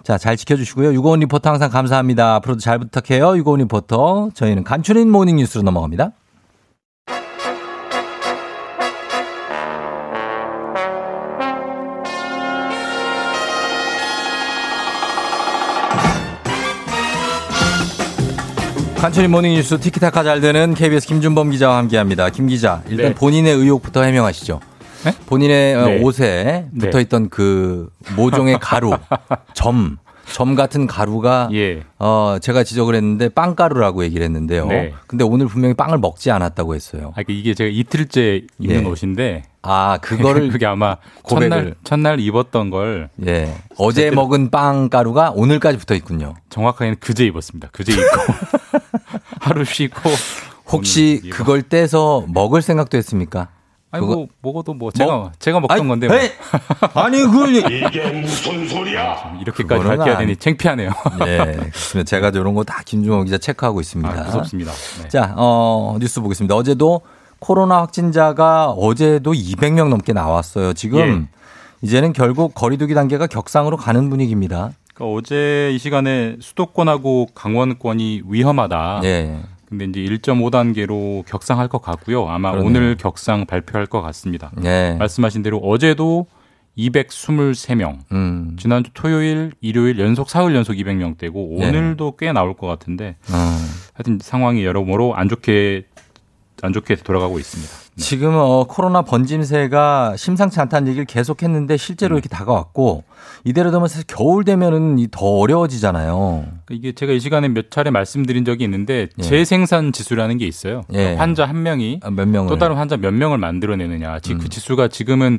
자 잘 지켜주시고요. 유고원 리포터 항상 감사합니다. 앞으로도 잘 부탁해요. 유고원 리포터 저희는 간추린 morning 뉴스로 넘어갑니다. 간추린 모닝뉴스 티키타카 잘 되는 KBS 김준범 기자와 함께합니다. 김 기자, 일단 네. 본인의 의혹부터 해명하시죠. 본인의 어, 네. 옷에 네. 붙어있던 그 모종의 가루, 점, 점 같은 가루가 예. 어 제가 지적을 했는데 빵가루라고 얘기를 했는데요. 네. 근데 오늘 분명히 빵을 먹지 않았다고 했어요. 아, 이게 제가 이틀째 입는 예. 옷인데. 아, 그거를 그게 아마 고백을- 첫날, 첫날 입었던 걸. 예. 어제 먹은 빵 가루가 오늘까지 붙어 있군요. 정확하게는 그제 입었습니다. 그제 입고. 하루 쉬고. 혹시 그걸 떼서 먹을 생각도 했습니까? 아니, 그거- 뭐, 먹어도 뭐, 제가, 먹- 제가 먹던 아니, 건데. 뭐. 아니, 그 이게 무슨 소리야? 이렇게까지 밝혀야 안- 되니 창피하네요. 네, 그렇습니다. 제가 이런 거 다 김종호 기자 체크하고 있습니다. 아, 무섭습니다. 네. 자, 어, 뉴스 보겠습니다. 어제도 코로나 확진자가 어제도 200명 넘게 나왔어요. 지금 예. 이제는 결국 거리두기 단계가 격상으로 가는 분위기입니다. 그러니까 어제 이 시간에 수도권하고 강원권이 위험하다. 예. 근데 이제 1.5단계로 격상할 것 같고요. 아마 그러네요. 오늘 격상 발표할 것 같습니다. 네. 말씀하신 대로 어제도 223명. 음. 지난주 토요일, 일요일 연속 사흘 연속 200명대고 네. 오늘도 꽤 나올 것 같은데 어. 하여튼 상황이 여러모로 안 좋게 안 좋게 돌아가고 있습니다. 지금 어, 코로나 번짐세가 심상치 않다는 얘기를 계속했는데 실제로 음. 이렇게 다가왔고 이대로 되면 사실 겨울 되면은 이더 어려워지잖아요. 그러니까 이게 제가 이 시간에 몇 차례 말씀드린 적이 있는데 예. 재생산 지수라는 게 있어요. 예. 그러니까 환자 한 명이 아, 몇 명을 또 다른 환자 몇 명을 만들어내느냐. 지- 음. 그 지수가 지금은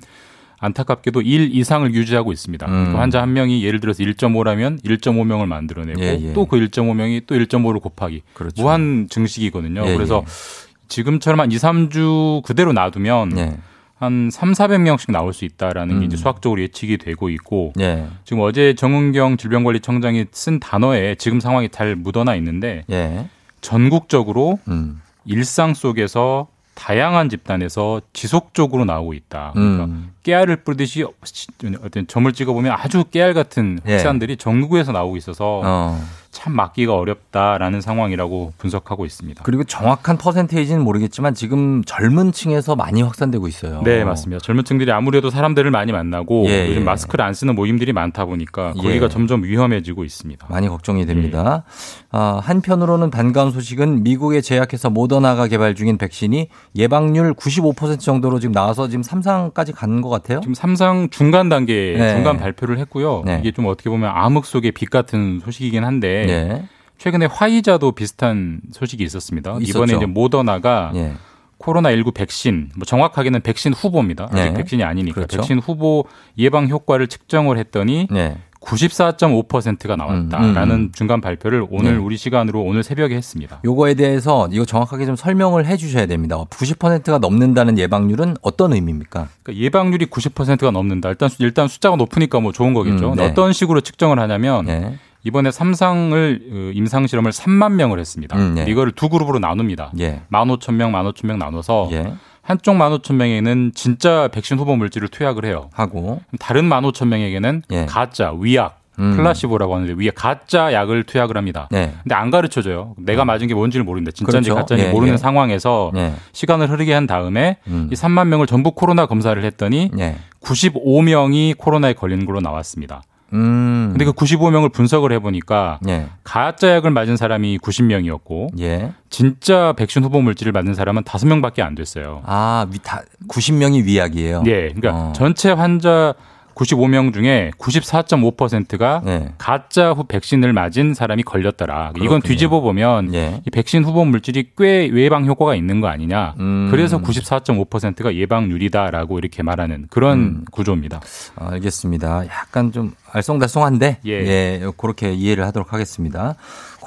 안타깝게도 1 이상을 유지하고 있습니다. 음. 그 환자 한 명이 예를 들어서 1.5라면 1.5명을 만들어내고 예, 예. 또그 1.5명이 또 1.5를 곱하기 그렇죠. 무한 증식이거든요. 예, 그래서 예. 지금처럼 한 2, 3주 그대로 놔두면 예. 한 3, 400명씩 나올 수 있다라는 게 음. 이제 수학적으로 예측이 되고 있고 예. 지금 어제 정은경 질병관리청장이 쓴 단어에 지금 상황이 잘 묻어나 있는데 예. 전국적으로 음. 일상 속에서 다양한 집단에서 지속적으로 나오고 있다. 그러니까 음. 깨알을 뿌듯이 어떤 점을 찍어보면 아주 깨알 같은 예. 확산들이 전국에서 나오고 있어서 어. 참 막기가 어렵다라는 상황이라고 분석하고 있습니다. 그리고 정확한 퍼센테이지는 모르겠지만 지금 젊은 층에서 많이 확산되고 있어요. 네, 맞습니다. 젊은 층들이 아무래도 사람들을 많이 만나고 예, 요즘 예. 마스크를 안 쓰는 모임들이 많다 보니까 거기가 예. 점점 위험해지고 있습니다. 많이 걱정이 됩니다. 아, 한편으로는 반가운 소식은 미국의 제약회사 모더나가 개발 중인 백신이 예방률 95% 정도로 지금 나와서 지금 3상까지 가는 것 같아요. 지금 삼상 중간 단계 네. 중간 발표를 했고요. 네. 이게 좀 어떻게 보면 암흑 속의 빛 같은 소식이긴 한데 네. 최근에 화이자도 비슷한 소식이 있었습니다. 있었죠. 이번에 이제 모더나가 예. 코로나 19 백신, 뭐 정확하게는 백신 후보입니다. 아직 네. 백신이 아니니까. 그렇죠. 백신 후보 예방 효과를 측정을 했더니 네. 94.5%가 나왔다라는 음, 음. 중간 발표를 오늘 네. 우리 시간으로 오늘 새벽에 했습니다. 요거에 대해서 이거 정확하게 좀 설명을 해 주셔야 됩니다. 90%가 넘는다는 예방률은 어떤 의미입니까? 그러니까 예방률이 90%가 넘는다. 일단 수- 일단 숫자가 높으니까 뭐 좋은 거겠죠. 음, 네. 어떤 식으로 측정을 하냐면 네. 이번에 삼상을 임상 실험을 3만 명을 했습니다. 음, 네. 이거를 두 그룹으로 나눕니다. 예. 15,000명, 15,000명 나눠서 예. 한쪽 15,000명에는 진짜 백신 후보 물질을 투약을 해요. 하고 다른 15,000명에게는 예. 가짜, 위약, 음. 플라시보라고 하는데 위에 가짜 약을 투약을 합니다. 네. 근데 안 가르쳐 줘요. 내가 맞은 게 뭔지를 모르는데 진짜인지 그렇죠. 가짜인지 예, 모르는 예. 상황에서 예. 시간을 흐르게 한 다음에 음. 이 3만 명을 전부 코로나 검사를 했더니 예. 95명이 코로나에 걸린 걸로 나왔습니다. 음. 근데 그 95명을 분석을 해보니까 예. 가짜 약을 맞은 사람이 90명이었고 예. 진짜 백신 후보 물질을 맞은 사람은 5명밖에 안 됐어요. 아, 위, 다 90명이 위약이에요. 예, 그러니까 어. 전체 환자 95명 중에 94.5%가 네. 가짜 후 백신을 맞은 사람이 걸렸더라. 이건 뒤집어 보면 예. 이 백신 후보 물질이 꽤 예방 효과가 있는 거 아니냐. 음. 그래서 94.5%가 예방률이다라고 이렇게 말하는 그런 음. 구조입니다. 알겠습니다. 약간 좀 알쏭달쏭한데 예. 예, 그렇게 이해를 하도록 하겠습니다.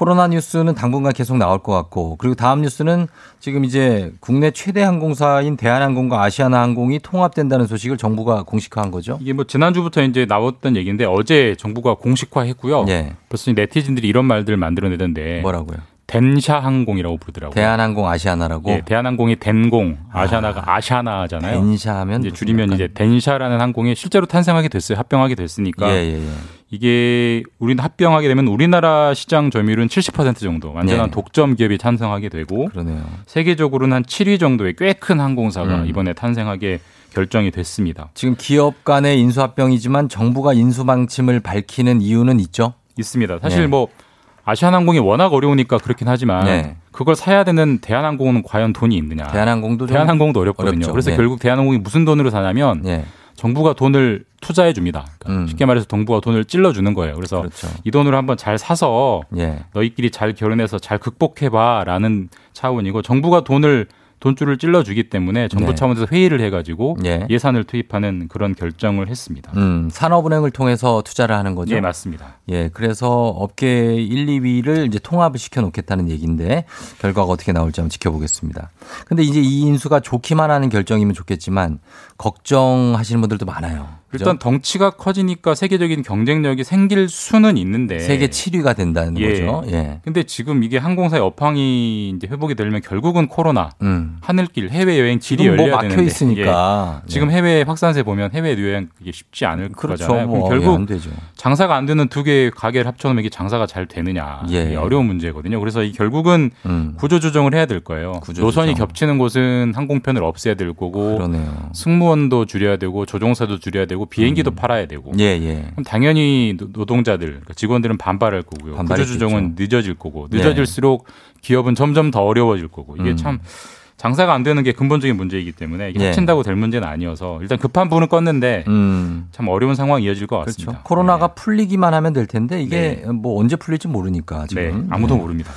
코로나 뉴스는 당분간 계속 나올 것 같고 그리고 다음 뉴스는 지금 이제 국내 최대 항공사인 대한항공과 아시아나항공이 통합된다는 소식을 정부가 공식화한 거죠. 이게 뭐 지난주부터 이제 나왔던 얘기인데 어제 정부가 공식화했고요. 예. 벌써 네티즌들이 이런 말들을 만들어내던데 뭐라고요? 덴샤 항공이라고 부르더라고요. 대한항공 아시아나라고 예, 대한항공이 덴공, 아시아나가 아 시아나잖아요. 덴샤 하면 이제 줄이면 이제 덴샤라는 항공이 실제로 탄생하게 됐어요. 합병하게 됐으니까. 예, 예, 예. 이게 우리는 합병하게 되면 우리나라 시장 점유율은 70% 정도 완전한 예. 독점 기업이 탄생하게 되고 그러네요. 세계적으로는 한 7위 정도의 꽤 큰 항공사가 음. 이번에 탄생하게 결정이 됐습니다. 지금 기업 간의 인수합병이지만 정부가 인수 방침을 밝히는 이유는 있죠. 있습니다. 사실 예. 뭐 아시아나항공이 워낙 어려우니까 그렇긴 하지만 네. 그걸 사야 되는 대한항공은 과연 돈이 있느냐? 대한항공도 좀 대한항공도 어렵거든요. 어렵죠. 그래서 예. 결국 대한항공이 무슨 돈으로 사냐면 예. 정부가 돈을 투자해 줍니다. 그러니까 음. 쉽게 말해서 정부가 돈을 찔러 주는 거예요. 그래서 그렇죠. 이 돈으로 한번 잘 사서 예. 너희끼리 잘 결혼해서 잘 극복해 봐라는 차원이고 정부가 돈을 돈줄을 찔러주기 때문에 정부 네. 차원에서 회의를 해가지고 예. 예산을 투입하는 그런 결정을 했습니다. 음, 산업은행을 통해서 투자를 하는 거죠. 예, 맞습니다. 예, 그래서 업계 1, 2위를 이제 통합을 시켜 놓겠다는 얘기인데 결과가 어떻게 나올지 한번 지켜보겠습니다. 근데 이제 이 인수가 좋기만 하는 결정이면 좋겠지만 걱정하시는 분들도 많아요. 그죠? 일단 덩치가 커지니까 세계적인 경쟁력이 생길 수는 있는데 세계 7위가 된다는 예. 거죠. 예. 근데 지금 이게 항공사의 업황이 이제 회복이 되려면 결국은 코로나, 음. 하늘길, 해외 여행 질이 뭐 열려야 막혀 되는데 있으니까. 예. 지금 해외 확산세 보면 해외 여행 이게 쉽지 않을 그렇죠. 거잖아요. 뭐, 예, 결국 안. 장사가 안 되는 두 개의 가게를 합쳐놓으면 이게 장사가 잘 되느냐 예. 어려운 문제거든요. 그래서 이 결국은 음. 구조조정을 해야 될 거예요. 구조조정. 노선이 겹치는 곳은 항공편을 없애야 될 거고 그러네요. 승무원도 줄여야 되고 조종사도 줄여야 되고 비행기도 팔아야 되고 음. 예, 예. 그럼 당연히 노- 노동자들, 그러니까 직원들은 반발할 거고요. 구조조정은 늦어질 거고 네. 늦어질수록 기업은 점점 더 어려워질 거고 이게 음. 참 장사가 안 되는 게 근본적인 문제이기 때문에 이게 예. 합친다고 될 문제는 아니어서 일단 급한 불은 껐는데 음. 참 어려운 상황이 이어질 것 같습니다. 그렇죠. 코로나가 풀리기만 하면 될 텐데 이게 뭐 언제 풀릴지 모르니까 지금. 네, 아무도 네. 모릅니다.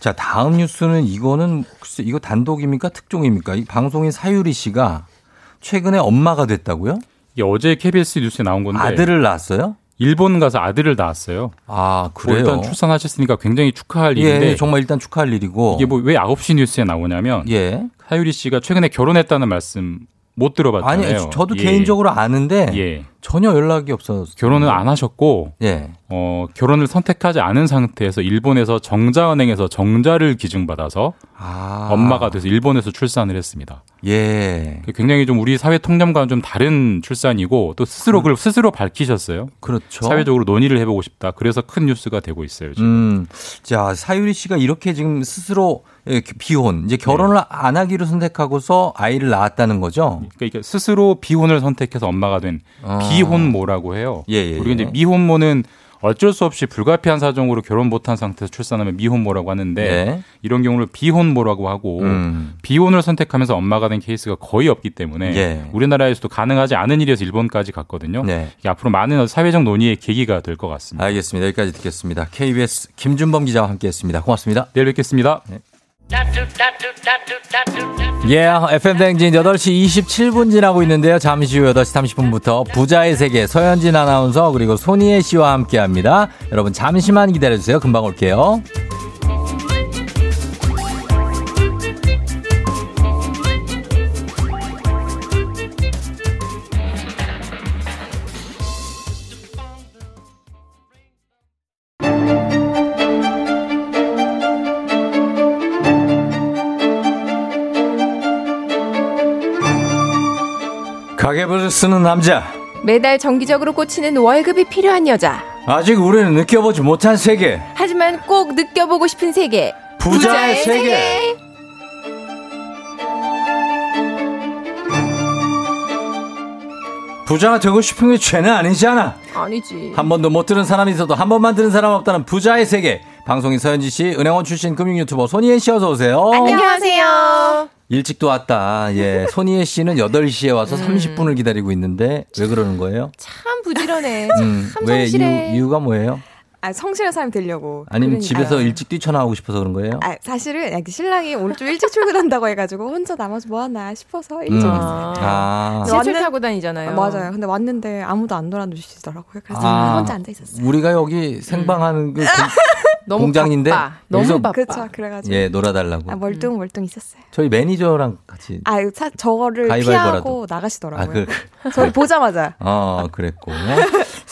자, 다음 뉴스는 이거는 글쎄 이거 단독입니까? 특종입니까? 이 방송인 사유리 씨가 최근에 엄마가 됐다고요? 이게 어제 KBS 뉴스에 나온 건데 아들을 낳았어요? 일본 가서 아들을 낳았어요. 아, 뭐 그래요? 일단 출산하셨으니까 굉장히 축하할 예, 일인데 정말 일단 축하할 일이고. 이게 뭐 왜 9시 뉴스에 나오냐면 예. 사유리 씨가 최근에 결혼했다는 말씀 못 들어봤잖아요. 아니, 저도 예. 개인적으로 아는데 예. 전혀 연락이 없어서 결혼을 안 하셨고 예. 어, 결혼을 선택하지 않은 상태에서 일본에서 정자은행에서 정자를 기증받아서 아. 엄마가 돼서 일본에서 출산을 했습니다. 예. 굉장히 좀 우리 사회 통념과는 좀 다른 출산이고 또 스스로 그걸 스스로 밝히셨어요. 그렇죠. 사회적으로 논의를 해보고 싶다. 그래서 큰 뉴스가 되고 있어요. 지금. 음. 자, 사유리 씨가 이렇게 지금 스스로 예, 비혼, 이제 결혼을 네. 안 하기로 선택하고서 아이를 낳았다는 거죠? 그러니까 스스로 비혼을 선택해서 엄마가 된 아. 비혼모라고 해요. 예, 예, 그리고 예. 이제 미혼모는 어쩔 수 없이 불가피한 사정으로 결혼 못한 상태에서 출산하면 미혼모라고 하는데 네. 이런 경우를 비혼모라고 하고 음. 비혼을 선택하면서 엄마가 된 케이스가 거의 없기 때문에 예. 우리나라에서도 가능하지 않은 일이어서 일본까지 갔거든요. 네. 이게 앞으로 많은 사회적 논의의 계기가 될 것 같습니다. 알겠습니다. 여기까지 듣겠습니다. KBS 김준범 기자와 함께 했습니다. 고맙습니다. 내일 뵙겠습니다. 예, FM 대행진 8시 27분 지나고 있는데요. 잠시 후 8시 30분부터 부자의 세계 서현진 아나운서 그리고 손희애 씨와 함께 합니다. 여러분 잠시만 기다려 주세요. 금방 올게요. 가계부를 쓰는 남자. 매달 정기적으로 꽂히는 월급이 필요한 여자. 아직 우리는 느껴보지 못한 세계. 하지만 꼭 느껴보고 싶은 세계. 부자의 세계. 부자가 되고 싶은 게 죄는 아니잖아. 아니지. 한 번도 못 들은 사람이 있어도 한 번만 들은 사람 없다는 부자의 세계. 방송인 서현지 씨, 은행원 출신 금융 유튜버 손희애 씨 어서 오세요. 안녕하세요. 일찍도 왔다. 예. 손희애 씨는 8시에 와서 음. 30분을 기다리고 있는데 왜 그러는 거예요? 참 부지런해. 음, 참왜 성실해. 이유, 이유가 뭐예요? 아, 성실한 사람 되려고. 아니면 그러니까. 집에서 일찍 뛰쳐나오고 싶어서 그런 거예요? 아, 사실은 약간 신랑이 오늘 좀 일찍 출근한다고 해가지고 혼자 남아서 뭐 하나 싶어서 일찍 음. 왔어요. 아. 지하철 타고 다니잖아요. 맞아요. 근데 왔는데 아무도 안 놀아주시더라고요. 그래서 아, 혼자 앉아 있었어요. 우리가 여기 생방하는 그 공- 너무 공장인데 바빠. 너무 바빠. 그쵸, 그래가지고. 예 놀아달라고. 아, 멀뚱 멀뚱 있었어요. 저희 매니저랑 같이 아, 사, 저거를. 피하고 나가시더라고요. 아, 그, 저를 보자마자. 어 그랬고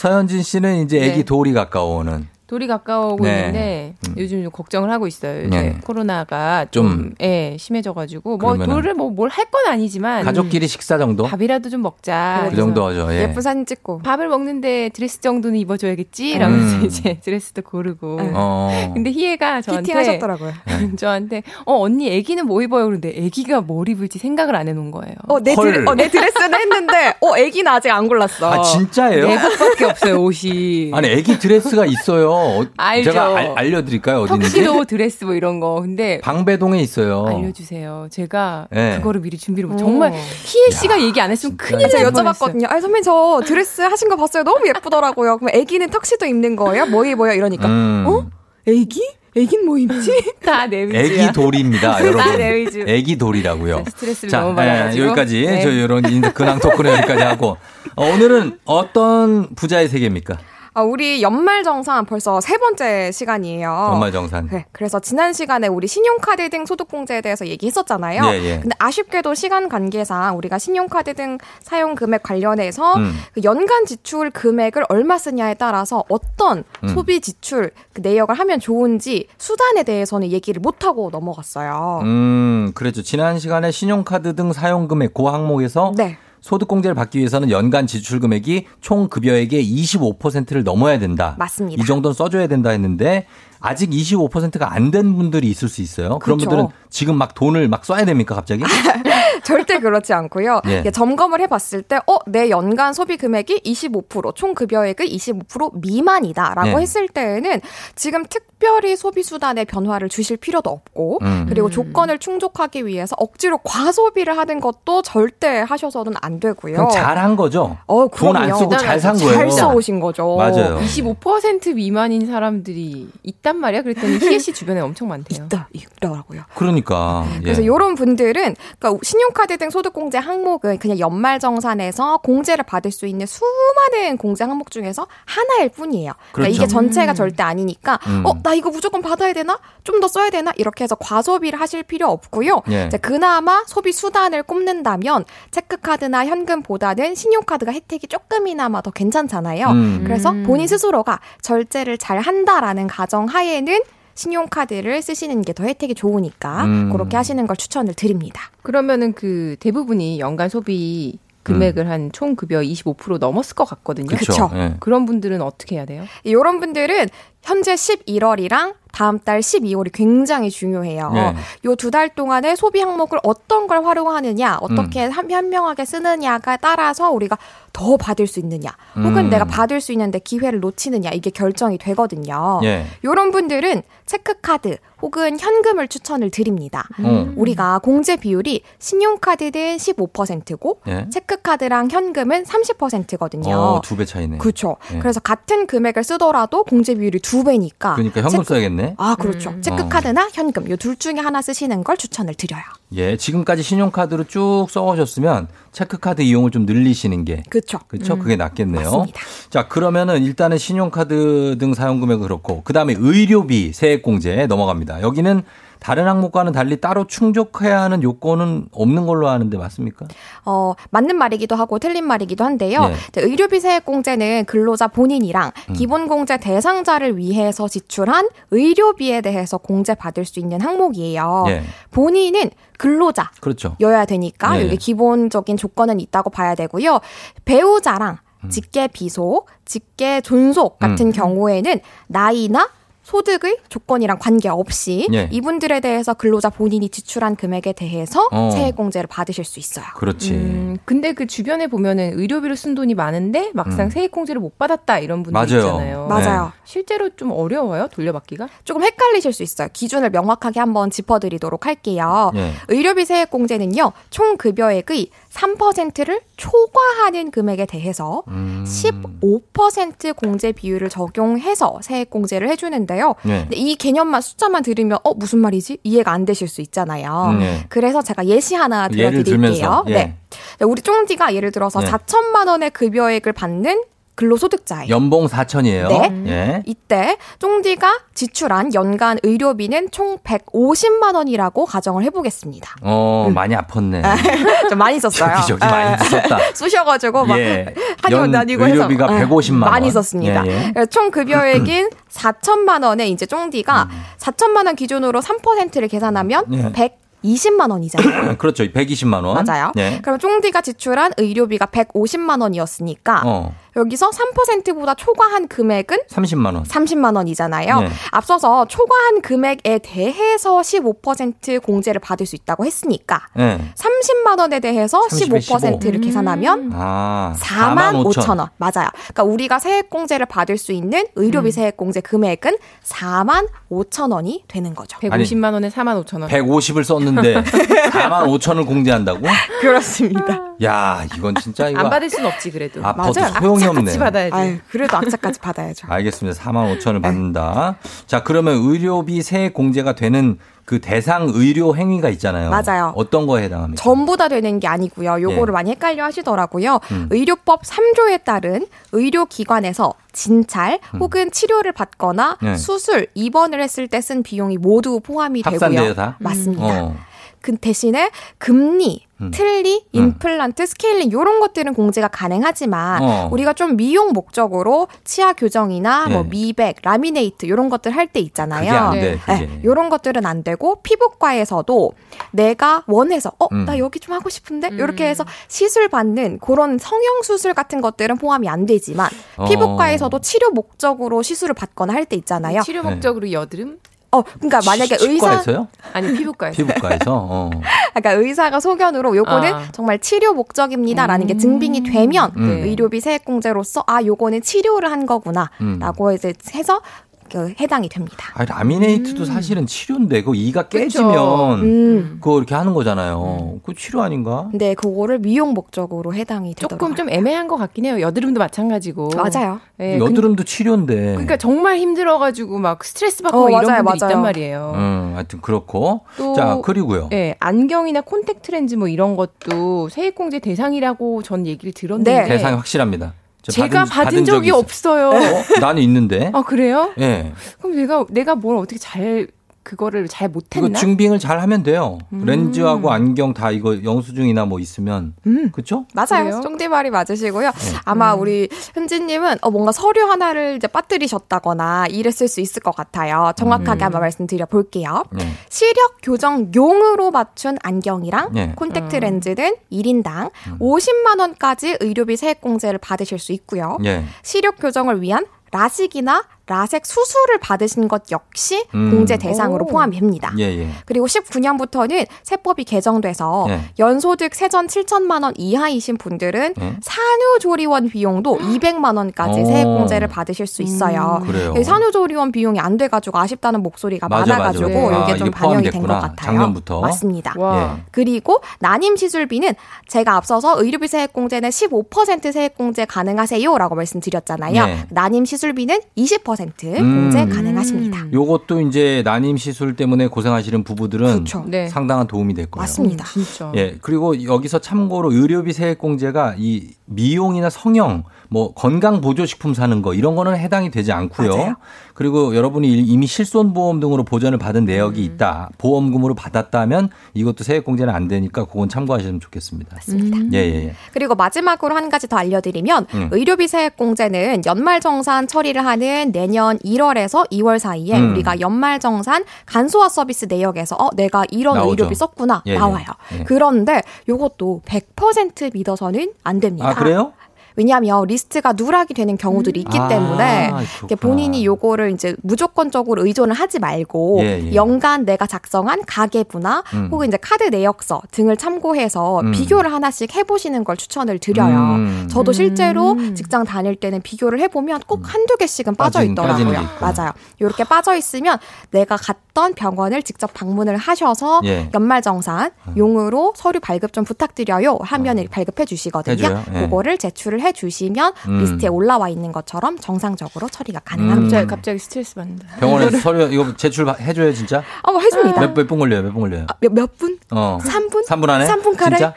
서현진 씨는 이제 애기 네. 돌이 가까워오는 돌이 가까워오고 네. 있는데 요즘 좀 걱정을 하고 있어요. 네. 코로나가 좀 좀, 예, 심해져가지고 뭐 돌을 뭐 뭘 할 건 아니지만 가족끼리 식사 정도 밥이라도 좀 먹자. 그 정도죠. 예. 예쁜 사진 찍고 밥을 먹는데 드레스 정도는 입어줘야겠지. 라면서 음. 이제 드레스도 고르고. 어. 근데 희애가 저한테 피팅하셨더라고요. 저한테 어 언니 애기는 뭐 입어요? 그런데 애기가 뭘 입을지 생각을 안 해놓은 거예요. 어, 내, 헐. 드레, 어, 내 드레스는 했는데, 어, 애기는 아직 안 골랐어. 아 진짜예요? 네 곳밖에 없어요 옷이. 아니 애기 드레스가 있어요. 어, 알죠. 제가 알, 알려드릴까요 어디인지? 턱시도 드레스 뭐 이런 거. 근데 방배동에 있어요. 알려주세요. 제가 네. 그거를 미리 준비를 못. 오. 정말 희애 씨가 얘기 안 했으면 큰일 날. 여쭤봤거든요. 아니, 선배님, 저 드레스 하신 거 봤어요. 너무 예쁘더라고요. 그럼 애기는 턱시도 입는 거예요? 뭐 입어요? 이러니까, 음. 어? 애기? 애긴 뭐 입지? 다 내 위주야. 애기 돌입니다, 여러분. 다 내 위주. 애기 돌이라고요. 스트레스를 자, 너무 받아가지고. 예, 여기까지 네. 저 이런 인- 근황 talk는 여기까지 하고 어, 오늘은 어떤 부자의 세계입니까? 아, 우리 연말정산 벌써 세 번째 시간이에요. 연말정산. 네, 그래서 지난 시간에 우리 신용카드 등 소득공제에 대해서 얘기했었잖아요. 예, 예. 근데 아쉽게도 시간 관계상 우리가 신용카드 등 사용 금액 관련해서 음. 그 연간 지출 금액을 얼마 쓰냐에 따라서 어떤 음. 소비 지출 그 내역을 하면 좋은지 수단에 대해서는 얘기를 못 하고 넘어갔어요. 음, 그랬죠. 지난 시간에 신용카드 등 사용 금액 그 항목에서 네. 소득공제를 받기 위해서는 연간 지출 금액이 총 급여액의 25%를 넘어야 된다. 맞습니다. 이 정도는 써줘야 된다 했는데 아직 25%가 안 된 분들이 있을 수 있어요. 그런 그렇죠. 분들은 지금 막 돈을 막 써야 됩니까 갑자기? 절대 그렇지 않고요. 예. 점검을 해봤을 때, 어, 내 연간 소비 금액이 25%, 총 급여액의 25% 미만이다라고 네. 했을 때에는 지금 특별히 소비 수단에 변화를 주실 필요도 없고, 음. 그리고 조건을 충족하기 위해서 억지로 과소비를 하는 것도 절대 하셔서는 안 되고요. 그럼 잘한 거죠. 어, 돈안 그럼요. 쓰고 잘 산 거예요. 잘 써오신 거죠. 맞아요. 25% 미만인 사람들이 있단 말이야. 그랬더니 희애 씨 주변에 엄청 많대요. 있다, 있더라고요. 그러니까. 예. 그래서 이런 분들은 그러니까 신용카드 등 소득공제 항목은 그냥 연말정산에서 공제를 받을 수 있는 수많은 공제 항목 중에서 하나일 뿐이에요. 그러니까 그렇죠. 이게 전체가 절대 아니니까 음. 어 나 이거 무조건 받아야 되나? 좀 더 써야 되나? 이렇게 해서 과소비를 하실 필요 없고요. 예. 이제 그나마 소비 수단을 꼽는다면 체크카드나 현금보다는 신용카드가 혜택이 조금이나마 더 괜찮잖아요. 음. 그래서 본인 스스로가 절제를 잘 한다라는 가정 하에 는 신용카드를 쓰시는 게 더 혜택이 좋으니까 음. 그렇게 하시는 걸 추천을 드립니다. 그러면은 그 대부분이 연간 소비 금액을 한총 급여 25% 넘었을 것 같거든요. 그쵸. 그쵸. 예. 그런 분들은 어떻게 해야 돼요? 이런 분들은 현재 11월이랑 다음 달 12월이 굉장히 중요해요. 네. 요두 달 동안에 소비 항목을 어떤 걸 활용하느냐, 어떻게 음. 한- 현명하게 쓰느냐가 따라서 우리가 더 받을 수 있느냐, 혹은 음. 내가 받을 수 있는데 기회를 놓치느냐 이게 결정이 되거든요. 예. 요런 분들은 체크카드 혹은 현금을 추천을 드립니다. 음. 우리가 공제 비율이 신용카드는 15%고 예. 체크카드랑 현금은 30%거든요. 어, 두배 차이네. 그렇죠. 예. 그래서 같은 금액을 쓰더라도 공제 비율이 두 배니까. 그러니까 현금 체크- 써야겠네. 아, 그렇죠. 체크카드나 현금 요둘 중에 하나 쓰시는 걸 추천을 드려요. 예, 지금까지 신용카드로 쭉 써오셨으면 체크카드 이용을 좀 늘리시는 게 그 렇죠. 그렇죠. 그게 낫겠네요. 맞습니다. 자, 그러면은 일단은 신용카드 등 사용 금액은 그렇고 그다음에 의료비 세액 공제 넘어갑니다. 여기는 다른 항목과는 달리 따로 충족해야 하는 요건은 없는 걸로 아는데 맞습니까? 어, 맞는 말이기도 하고 틀린 말이기도 한데요. 네. 이제 의료비 세액 공제는 근로자 본인이랑 음. 기본 공제 대상자를 위해서 지출한 의료비에 대해서 공제 받을 수 있는 항목이에요. 예. 본인은 근로자 그렇죠. 여야 되니까 네. 여기 기본적인 조건은 있다고 봐야 되고요. 배우자랑 직계 비속, 직계 존속 같은 음. 경우에는 나이나 소득의 조건이랑 관계없이 예. 이분들에 대해서 근로자 본인이 지출한 금액에 대해서 어. 세액공제를 받으실 수 있어요. 그렇지. 음, 근데 그 주변에 보면은 의료비로 쓴 돈이 많은데 막상 음. 세액공제를 못 받았다 이런 분들 맞아요. 있잖아요. 맞아요. 실제로 좀 어려워요 돌려받기가? 조금 헷갈리실 수 있어요. 기준을 명확하게 한번 짚어드리도록 할게요. 예. 의료비 세액공제는요, 총 급여액의 3%를 초과하는 금액에 대해서 음. 15% 공제 비율을 적용해서 세액공제를 해주는데요. 네. 근데 이 개념만 숫자만 들으면 어 무슨 말이지 이해가 안 되실 수 있잖아요. 음, 네. 그래서 제가 예시 하나 들어드릴게요. 예. 네. 네, 우리 쫑디가 예를 들어서 네. 4천만 원의 급여액을 받는 근로소득자예요. 연봉 4천이에요. 네. 예. 이때 쫑디가 지출한 연간 의료비는 총 150만 원이라고 가정을 해보겠습니다. 어, 많이 아팠네. 좀 많이 썼어요. 여기저기 많이 썼다. 쑤셔가지고 막 예. 한의원 연 다니고 해서 의료비가 예, 150만 원. 많이 썼습니다. 예, 예. 총 급여액인 4천만 원에 이제 쫑디가 4천만 원 기준으로 3%를 계산하면 예. 120만 원이잖아요. 그렇죠. 120만 원. 맞아요. 네. 그럼 쫑디가 지출한 의료비가 150만 원이었으니까 어, 여기서 3%보다 초과한 금액은 30만 원. 30만 원이잖아요. 네. 앞서서 초과한 금액에 대해서 15% 공제를 받을 수 있다고 했으니까 예. 30만 원에 대해서 30에 15%를 15. 계산하면 아, 4만 5천 원. 맞아요. 그러니까 우리가 세액 공제를 받을 수 있는 의료비 세액 공제 금액은 4만 5천 원이 되는 거죠. 150만 원에 4만 5천 원. 150을 썼는데 4만 5천을 공제한다고? 그렇습니다. 야, 이건 진짜 이거 안 받을 순 없지 그래도. 아파도 소용이 없네. 받아야지. 아유, 그래도 악착같이 받아야죠. 알겠습니다. 4만 5천을 받는다. 자, 그러면 의료비 세액 공제가 되는 그 대상 의료 행위가 있잖아요. 맞아요. 어떤 거에 해당합니까? 전부 다 되는 게 아니고요. 요거를 예. 많이 헷갈려 하시더라고요. 음. 의료법 3조에 따른 의료기관에서 진찰 음. 혹은 치료를 받거나 네. 수술, 입원을 했을 때 쓴 비용이 모두 포함이 합산돼요, 되고요. 다? 맞습니다. 어. 그 대신에 금니, 음. 틀니, 음. 임플란트, 스케일링 이런 것들은 공제가 가능하지만 어. 우리가 좀 미용 목적으로 치아 교정이나 뭐 네. 미백, 라미네이트 이런 것들 할 때 있잖아요. 그게 안 돼, 그게. 이런 것들은 안 되고 피부과에서도 내가 원해서 어나 음. 여기 좀 하고 싶은데 이렇게 해서 시술 받는 그런 성형 수술 같은 것들은 포함이 안 되지만 어. 피부과에서도 치료 목적으로 시술을 받거나 할 때 있잖아요. 치료 목적으로 여드름? 어, 그러니까 만약에 의사 치과에서요? 아니 피부과에서. 피부과에서. 어. 그러니까 의사가 소견으로 요거는 아. 정말 치료 목적입니다라는 게 증빙이 되면 음. 의료비 세액공제로서 아 요거는 치료를 한 거구나라고 이제 해서 그 해당이 됩니다. 아니, 라미네이트도 사실은 치료인데 그 이가 깨지면 음. 그거 이렇게 하는 거잖아요. 그 치료 아닌가? 근데 그거를 미용 목적으로 해당이 되더라고요. 조금 좀 애매한 것 같긴 해요. 여드름도 마찬가지고. 맞아요. 예, 근- 여드름도 치료인데. 그러니까 정말 힘들어가지고 막 스트레스 받고 어, 이런 맞아요, 분들 맞아요. 있단 말이에요. 음, 하여튼 그렇고. 또- 자, 그리고요. 예, 안경이나 콘택트 렌즈 뭐 이런 것도 세액공제 대상이라고 전 얘기를 들었는데 대상이 확실합니다. 저 제가 받은, 적이 있어요. 없어요. 어? 나는 있는데. 아 그래요? 예. 그럼 내가 내가 뭘 어떻게 잘 그거를 잘 못했나? 증빙을 잘 하면 돼요. 음. 렌즈하고 안경 다 이거 영수증이나 뭐 있으면. 그렇죠? 맞아요. 쫑디 말이 맞으시고요. 아마 우리 현지님은 어, 뭔가 서류 하나를 이제 빠뜨리셨다거나 이랬을 수 있을 것 같아요. 정확하게 한번 말씀드려 볼게요. 네. 시력 교정 용으로 맞춘 안경이랑 네. 콘택트 렌즈는 1인당 50만 원까지 의료비 세액공제를 받으실 수 있고요. 예. 시력 교정을 위한 라식이나 라섹 수술을 받으신 것 역시 음. 공제 대상으로 오. 포함이 됩니다. 예, 예. 그리고 19년부터는 세법이 개정돼서 네. 연소득 세전 7천만 원 이하이신 분들은 네. 산후조리원 비용도 200만 원까지 오. 세액 공제를 받으실 수 있어요. 음. 이 산후조리원 비용이 안 돼가지고 아쉽다는 목소리가 맞아, 많아가지고 맞아. 네. 이게 아, 좀 이게 반영이 된 것. 같아요. 작년부터. 맞습니다. 예. 그리고 난임 시술비는 제가 앞서서 의료비 세액 공제는 15% 세액 공제 가능하세요라고 말씀드렸잖아요. 네. 난임 시술비는 20% 음. 공제 가능하십니다. 요것도 이제 난임 시술 때문에 고생하시는 부부들은 그렇죠. 네. 상당한 도움이 될 거예요. 맞습니다. 진짜. 예. 그리고 여기서 참고로 의료비 세액 공제가 이 미용이나 성형, 뭐 건강 보조 식품 사는 거 이런 거는 해당이 되지 않고요. 맞아요. 그리고 여러분이 이미 실손보험 등으로 보전을 받은 음. 내역이 있다. 보험금으로 받았다면 이것도 세액공제는 안 되니까 그건 참고하시면 좋겠습니다. 맞습니다. 예, 예, 예. 그리고 마지막으로 한 가지 더 알려드리면 음. 의료비 세액공제는 연말정산 처리를 하는 내년 1월에서 2월 사이에 음. 우리가 연말정산 간소화 서비스 내역에서 어 내가 이런 나오죠. 의료비 썼구나 예, 예. 나와요. 예. 그런데 이것도 100% 믿어서는 안 됩니다. 아, 그래요? 왜냐하면 리스트가 누락이 되는 경우들이 있기 아, 때문에 본인이 요거를 이제 무조건적으로 의존을 하지 말고 예, 예. 연간 내가 작성한 가계부나 음. 혹은 이제 카드 내역서 등을 참고해서 음. 비교를 하나씩 해보시는 걸 추천을 드려요. 음. 저도 실제로 직장 다닐 때는 비교를 해보면 꼭 한두 개씩은 빠져 있더라고요. 맞아요. 이렇게 빠져 있으면 내가 갔던 병원을 직접 방문을 하셔서 예. 음. 연말정산 용으로 서류 발급 좀 부탁드려요 하면 발급해 주시거든요. 해줘요? 예. 그거를 제출을 해 주시면 음. 리스트에 올라와 있는 것처럼 정상적으로 처리가 가능합니다. 음. 갑자기 스트레스 받는다. 병원에서 서류 이거 제출 해줘요 진짜? 어, 해줍니다. 몇 몇 분 걸려요? 몇 분 걸려요? 몇, 몇 분? 어. 3분? 3분 안에? 3분 카레? 진짜?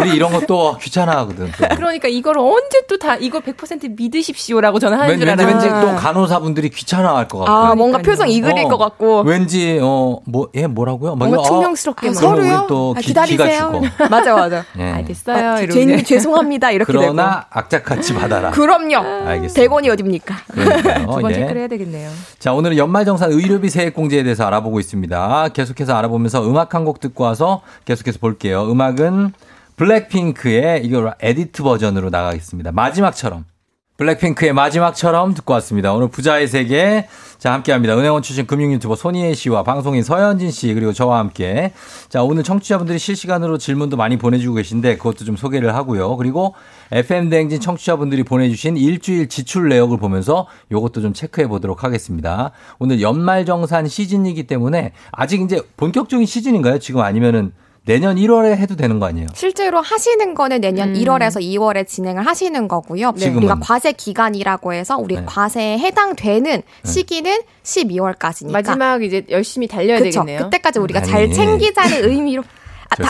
우리 이런 것도 귀찮아 하거든. 또. 그러니까 이걸 언제 또 다 이거 100% 믿으십시오라고 저는 하는 왠- 줄 왠지 알았는데. 왠지 또 간호사분들이 귀찮아 할 것 같고. 아, 뭔가 표정 이글일 어, 것 같고. 왠지 어뭐얘 뭐라고요? 막 뭔가 어, 퉁명스럽게 막. 그러면 우리 서류요? 또 아, 기, 죽어. 맞아, 맞아. 예. 알겠어요. 아, 죄. 죄송합니다. 이렇게 그러나 악착같이 받아라. 그럼요. 알겠습니다. 100원이 어딥니까? 그러니까요. 두번 예. 체크를 해야 되겠네요. 자, 오늘은 연말정산 의료비 세액 공제에 대해서 알아보고 있습니다. 계속해서 알아보면서 음악 한 곡 듣고 와서 계속해서 볼게요. 음악은 블랙핑크의 이거 edit 버전으로 나가겠습니다. 마지막처럼. 블랙핑크의 마지막처럼 듣고 왔습니다. 오늘 부자의 세계. 자, 함께 합니다. 은행원 출신 금융 유튜버 손희애 씨와 방송인 서현진 씨, 그리고 저와 함께. 자, 오늘 청취자분들이 실시간으로 질문도 많이 보내주고 계신데 그것도 좀 소개를 하고요. 그리고 FM대행진 청취자분들이 보내주신 일주일 지출 내역을 보면서 요것도 좀 체크해 보도록 하겠습니다. 오늘 연말 정산 시즌이기 때문에 아직 이제 본격적인 시즌인가요? 지금 아니면은 내년 1월에 해도 되는 거 아니에요? 실제로 하시는 거는 내년 음. 1월에서 2월에 진행을 하시는 거고요. 지금은? 우리가 과세 기간이라고 해서 우리 네. 과세에 해당되는 시기는 12월까지니까. 마지막 이제 열심히 달려야 그쵸. 되겠네요. 그때까지 우리가 아니. 잘 챙기자는 의미로 저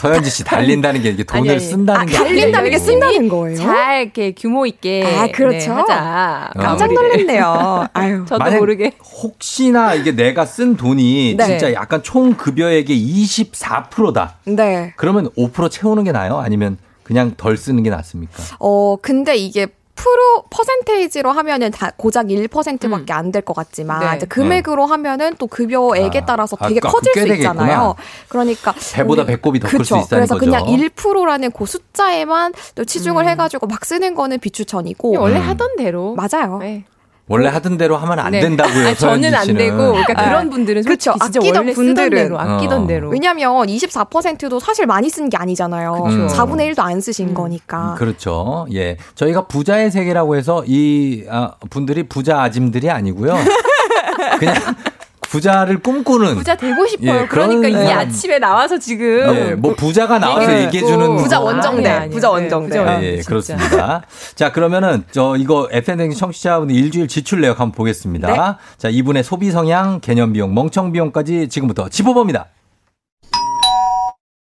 서현지 씨 달린다는 게 이게 돈을 아니, 아니. 쓴다는 아, 게 달린다는 게 쓴다는 거예요? 잘 이렇게 규모 있게 아, 그렇죠. 네, 하자. 깜짝 마무리를. 놀랐네요. 아유. 저도 모르게 혹시나 이게 내가 쓴 돈이 네. 진짜 약간 총 급여액의 24%다. 네. 그러면 5% 채우는 게 나아요? 아니면 그냥 덜 쓰는 게 낫습니까? 어, 근데 이게 프로 퍼센테이지로 하면은 다 고작 1%밖에 안될 것 같지만 네. 이제 금액으로 하면은 또 급여액에 아, 따라서 아, 되게 아, 커질 꽤수 되겠구나. 있잖아요. 그러니까 배보다 우리- 배꼽이 더 클 수. 있다는 그래서 거죠. 그냥 1%라는 그 숫자에만 또 치중을 해가지고 막 쓰는 거는 비추천이고 원래 음. 하던 대로 맞아요. 네. 원래 하던 대로 하면 안 네. 된다고요. 저는 안. 되고 그러니까 네. 그런 분들은. 진짜 아끼던 분들은. 대로 아끼던 어. 대로 왜냐면 24%도 사실 많이 쓴 게 아니잖아요. 그쵸. 4분의 1도 안 쓰신 음. 거니까. 그렇죠. 예. 저희가 부자의 세계라고 해서 이 아, 분들이 부자 아짐들이 아니고요. 그냥 부자를 꿈꾸는 부자 되고 싶어요. 예, 그러니까 그런 이. 아침에 나와서 지금 예, 뭐 부자가 나와서 얘기를 얘기해. 주는 부자 원정대, 아니야. 부자 네, 원정대. 부자 예, 예. 그렇습니다. 자, 그러면은 저 이거 FM 청취자분 일주일 지출 내역 한번 보겠습니다. 네. 자, 이분의 소비 성향, 개념 비용, 멍청 비용까지 지금부터 짚어봅니다.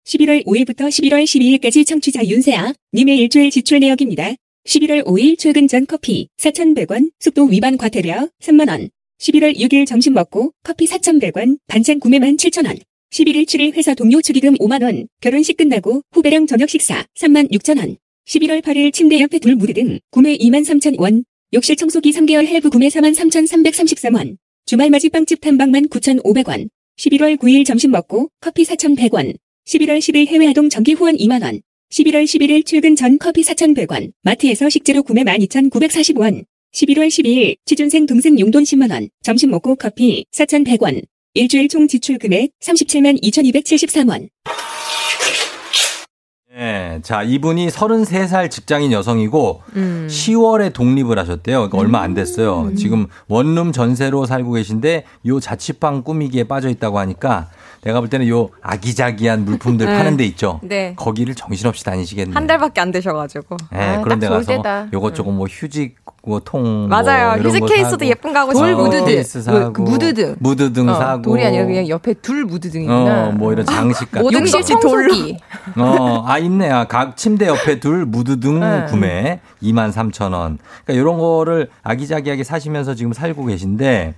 11월 5일부터 11월 12일까지 청취자 윤세아 님의 일주일 지출 내역입니다. 11월 5일 출근 전 커피 4,100원, 속도 위반 과태료 3만원. 11월 6일 점심 먹고 커피 4,100원, 반찬 구매만 7,000원. 11월 7일 회사 동료 축의금 5만원, 결혼식 끝나고 후배랑 저녁 식사 3만 6천원. 11월 8일 침대 옆에 둘 무드 등 구매 2만 3천원, 욕실 청소기 3개월 할부 구매 4만 3,333원. 주말 맞이 빵집 탐방만 9,500원. 11월 9일 점심 먹고 커피 4,100원. 11월 10일 해외 아동 정기 후원 2만원. 11월 11일 출근 전 커피 4,100원. 마트에서 식재료 구매 12,940원. 11월 12일 취준생 동생 용돈 10만원. 점심 먹고 커피 4,100원. 일주일 총 지출 금액 37만 2,273원. 예. 자, 이분이 33살 직장인 여성이고 음. 10월에 독립을 하셨대요. 그러니까 얼마 안 됐어요. 지금 원룸 전세로 살고 계신데 요 자취방 꾸미기에 빠져 있다고 하니까 내가 볼 때는 요 아기자기한 물품들 네. 파는 데 있죠. 네. 거기를 정신없이 다니시겠네요. 한 달밖에 안 되셔가지고. 예, 아, 그런 데 가서 때다. 요것 저것 뭐 휴지 뭐통 맞아요. 뭐 휴지 거 케이스도 사고. 예쁜 거 하고 돌. 무드등. 그 사고 무드등. 무드등 어, 사고 돌이 아니라 그냥 옆에 둘 무드등이구나. 어, 뭐 이런 장식 같은 모든 거. 것이 청소기. 어, 아, 있네. 아, 각 침대 옆에 둘 무드등 네. 구매 2만 3천 원. 그러니까 이런 거를 아기자기하게 사시면서 지금 살고 계신데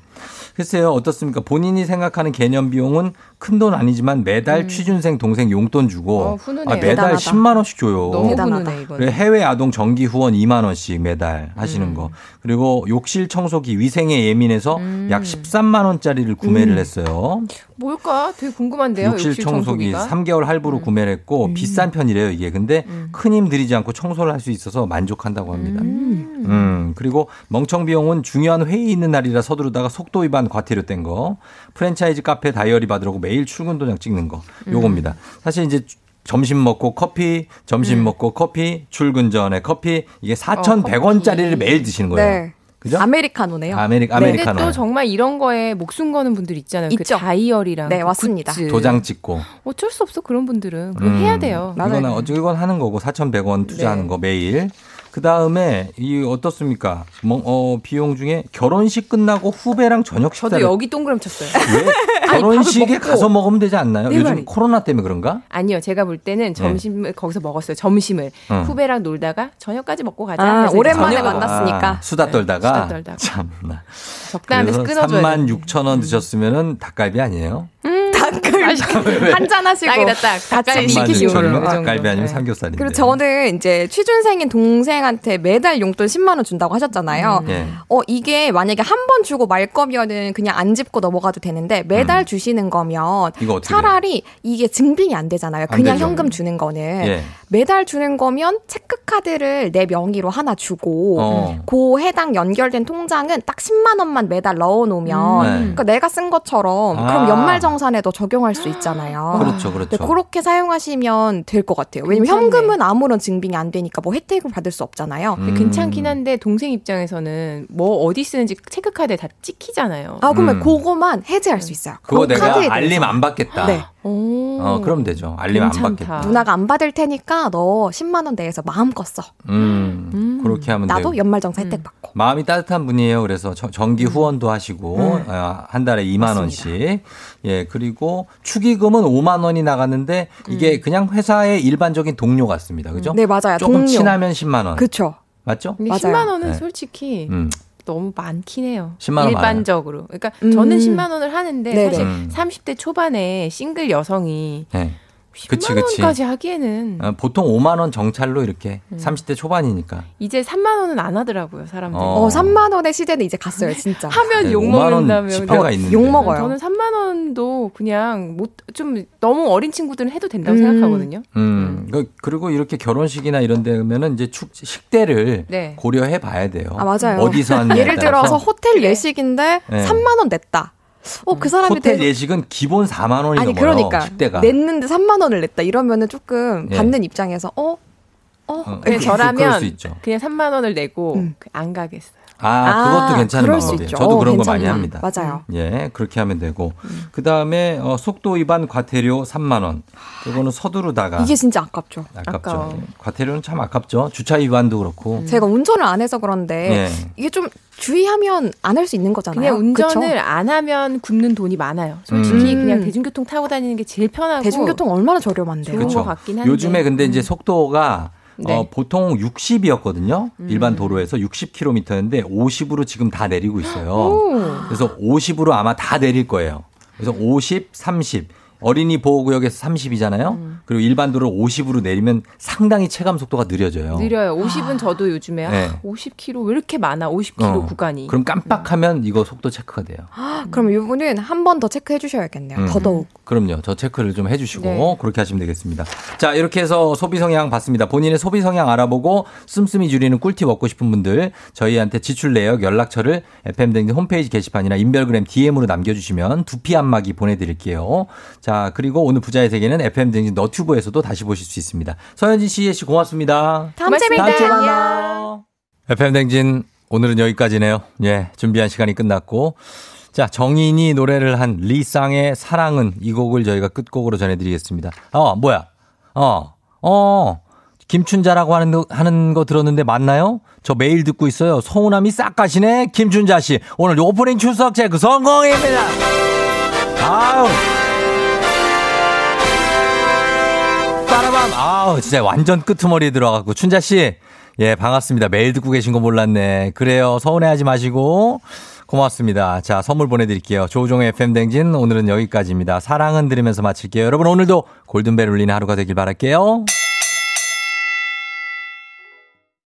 글쎄요, 어떻습니까? 본인이 생각하는 개념 비용은 큰 돈 아니지만 매달 취준생 동생 용돈 주고 어. 아, 매달 대단하다. 10만 원씩 줘요. 너무 훈훈해. 그리고 해외 아동 정기 후원 2만 원씩 매달 하시는 음. 거. 그리고 욕실 청소기 위생에 예민해서 약 13만 원짜리를 구매를 음. 했어요. 뭘까? 되게 궁금한데요. 욕실 청소기 청소기가. 3개월 할부로 구매를 했고 비싼 편이래요, 이게. 근데 음. 큰힘 들이지 않고 청소를 할 수 있어서 만족한다고 합니다. 음. 그리고 멍청 비용은 중요한 회의 있는 날이라 서두르다가 속도 위반 과태료 뗀 거. 프랜차이즈 카페 다이어리 받으라고 매일 출근 도장 찍는 거. 요겁니다. 사실 이제 점심 먹고 커피, 점심 먹고 커피, 출근 전에 커피 이게 4,100원짜리를 매일 드시는 거예요. 네. 그죠? 아메리카노네요. 아메리, 근데 아메리카노. 또 정말 이런 거에 목숨 거는 분들 있잖아요. 그 있죠. 다이어리랑 네, 그 맞습니다. 굿즈. 도장 찍고. 어쩔 수 없어 그런 분들은 그거 음, 해야 돼요. 이거는 어쨌건 하는 거고 4,100원 투자하는 네. 거 매일. 그 다음에 이 어떻습니까? 뭐, 어, 비용 중에 결혼식 끝나고 후배랑 저녁 식사를 저도 여기 동그라미 쳤어요. 왜 아니, 결혼식에 먹고. 가서 먹으면 되지 않나요? 네, 요즘 말이. 코로나 때문에 그런가? 아니요, 제가 볼 때는 점심을 거기서 먹었어요. 점심을 응. 후배랑 놀다가 저녁까지 먹고 가자. 아, 오랜만에 저녁을 만났으니까. 아, 수다 떨다가 수다 떨다가. 참나. 그래서 끊어줘야 3만 돼. 6천 원 드셨으면 닭갈비 아니에요? 닭갈비 한잔 하시고 딱이다, 딱. 3만 시키시고. 6천 원이면 그 정도. 닭갈비 아니면 네. 삼겹살인데. 그리고 저는 이제 취준생인 동생한테 매달 용돈 10만 원 준다고 하셨잖아요. 음. 예. 어 이게 만약에 한 번 주고 말 거면은 그냥 안 짚고 넘어가도 되는데 매달 주시는 거면 음. 이거 어떻게 차라리 이게 증빙이 안 되잖아요. 안 그냥 되죠. 현금 주는 거는 예. 매달 주는 거면 체크카드를 내 명의로 하나 주고 어. 그 해당 연결된 통장은 딱 10만 원만 매달 넣어 놓으면 네. 그러니까 내가 쓴 것처럼 아. 그럼 연말 정산에도 적용할 수 있잖아요. 그렇죠, 그렇죠. 네, 그렇게 사용하시면 될 것 같아요. 왜냐면 괜찮네. 현금은 아무런 증빙이 안 되니까 뭐 혜택을 받을 수 없잖아요. 음. 괜찮긴 한데 동생 입장에서는 뭐 어디 쓰는지 체크카드에 다 찍히잖아요. 아 그러면 음. 그거만 해제할 수 있어요. 그거 그 내가 카드에 알림. 안 받겠다. 네. 어, 그럼 되죠. 알림 안 괜찮다. 받겠다. 누나가 안 받을 테니까 너 10만 원 내에서 마음껏 써. 음, 그렇게 하면 나도 되고. 연말정산 혜택 받고. 마음이 따뜻한 분이에요. 그래서 저- 정기 후원도 하시고 음. 어, 한 달에 2만 원씩. 예, 그리고 축의금은 5만 원이 나갔는데 이게 그냥 회사의 일반적인 동료 같습니다. 그죠? 네, 맞아요. 조금 동료. 친하면 10만 원. 그쵸. 맞죠? 근데 맞아요. 10만 원은 네. 솔직히 음. 너무 많긴 해요. 10만 원 일반적으로. 그러니까 음. 저는 10만 원을 하는데 네네. 사실 음. 30대 초반에 싱글 여성이 네. 10만 그치, 그치. 원까지 하기에는 어, 보통 5만 원 정찰로 이렇게 음. 30대 초반이니까. 이제 3만 원은 안 하더라고요, 사람들이. 어. 어, 3만 원의 시대는 이제 갔어요, 진짜. 하면 네, 욕 5만 원 먹는다며. 지폐가 있는데. 욕 먹어요. 저는 3만 원도 그냥 못 좀 너무 어린 친구들은 해도 된다고 음. 생각하거든요. 음, 그- 그리고 이렇게 결혼식이나 이런 데 가면은 이제 축, 식대를 네. 고려해 봐야 돼요. 아, 맞아요. 어디서 하느냐에 예를 들어서. 호텔 예식인데 네. 3만 원 냈다. 어, 그 사람이 호텔 내- 예식은 기본 4만 원이 아니 넘어요. 그러니까 식대가. 냈는데 3만 원을 냈다. 이러면은 조금 예. 받는 입장에서 어? 어? 어, 저라면. 그냥 3만 원을 내고 음. 그안 가겠어 요. 아, 그것도 괜찮은 방법이에요. 저도 어, 그런 거 괜찮다. 많이 합니다. 맞아요. 예, 그렇게 하면 되고. 그 다음에 어, 속도 위반 과태료 3만 원. 이거는 서두르다가 이게 진짜 아깝죠. 아깝죠. 아까워. 과태료는 참 아깝죠. 주차 위반도 그렇고. 제가 운전을 안 해서 그런데 예. 이게 좀 주의하면 안 할 수 있는 거잖아요. 그냥 운전을 그쵸? 안 하면 굽는 돈이 많아요. 솔직히 음. 그냥 대중교통 타고 다니는 게 제일 편하고 대중교통 얼마나 저렴한데요. 좋은 그렇죠. 것 같긴 한데. 요즘에 근데 이제 속도가 네. 어, 보통 60이었거든요. 음. 일반 도로에서 60km였는데 50으로 지금 다 내리고 있어요. 오. 그래서 50으로 아마 다 내릴 거예요. 그래서 50, 30. 어린이 보호구역에서 30이잖아요. 음. 그리고 일반 도로 50으로 내리면 상당히 체감 속도가 느려져요. 느려요. 50은 저도 요즘에 네. 아, 50km 왜 이렇게 많아? 50km 어. 구간이. 그럼 깜빡하면 이거 속도 체크가 돼요. 그럼 이분은 한 번 더 체크해 주셔야겠네요. 음. 더더욱. 그럼요. 저 체크를 좀 해주시고 네. 그렇게 하시면 되겠습니다. 자 이렇게 해서 소비 성향 봤습니다. 본인의 소비 성향 알아보고 씀씀이 줄이는 꿀팁 얻고 싶은 분들 저희한테 지출 내역 연락처를 FM 등 홈페이지 게시판이나 인별그램 DM으로 남겨주시면 두피 안마기 보내드릴게요. 자 그리고 오늘 부자의 세계는 FM 등 너튜브에서도 다시 보실 수 있습니다. 서현진 씨, 씨 고맙습니다. 다음 주에. 만나요. FM 댕진 오늘은 여기까지네요. 예, 준비한 시간이 끝났고. 자, 정인이 노래를 한 리쌍의 사랑은 이 곡을 저희가 끝곡으로 전해드리겠습니다. 어, 뭐야? 어, 어, 김춘자라고 하는, 거- 하는 거 들었는데 맞나요? 저 매일 듣고 있어요. 서운함이 싹 가시네. 김춘자 씨. 오늘 오프닝 출석 체크 성공입니다. 아우. 빠라밤. 아우, 진짜 완전 끄트머리에 들어가고. 춘자 씨. 예, 반갑습니다. 매일 듣고 계신 거 몰랐네. 그래요. 서운해하지 마시고. 고맙습니다. 자, 선물 보내드릴게요. 조우종의 FM댕진 오늘은 여기까지입니다. 사랑은 들으면서 마칠게요. 여러분 오늘도 골든벨 울리는 하루가 되길 바랄게요.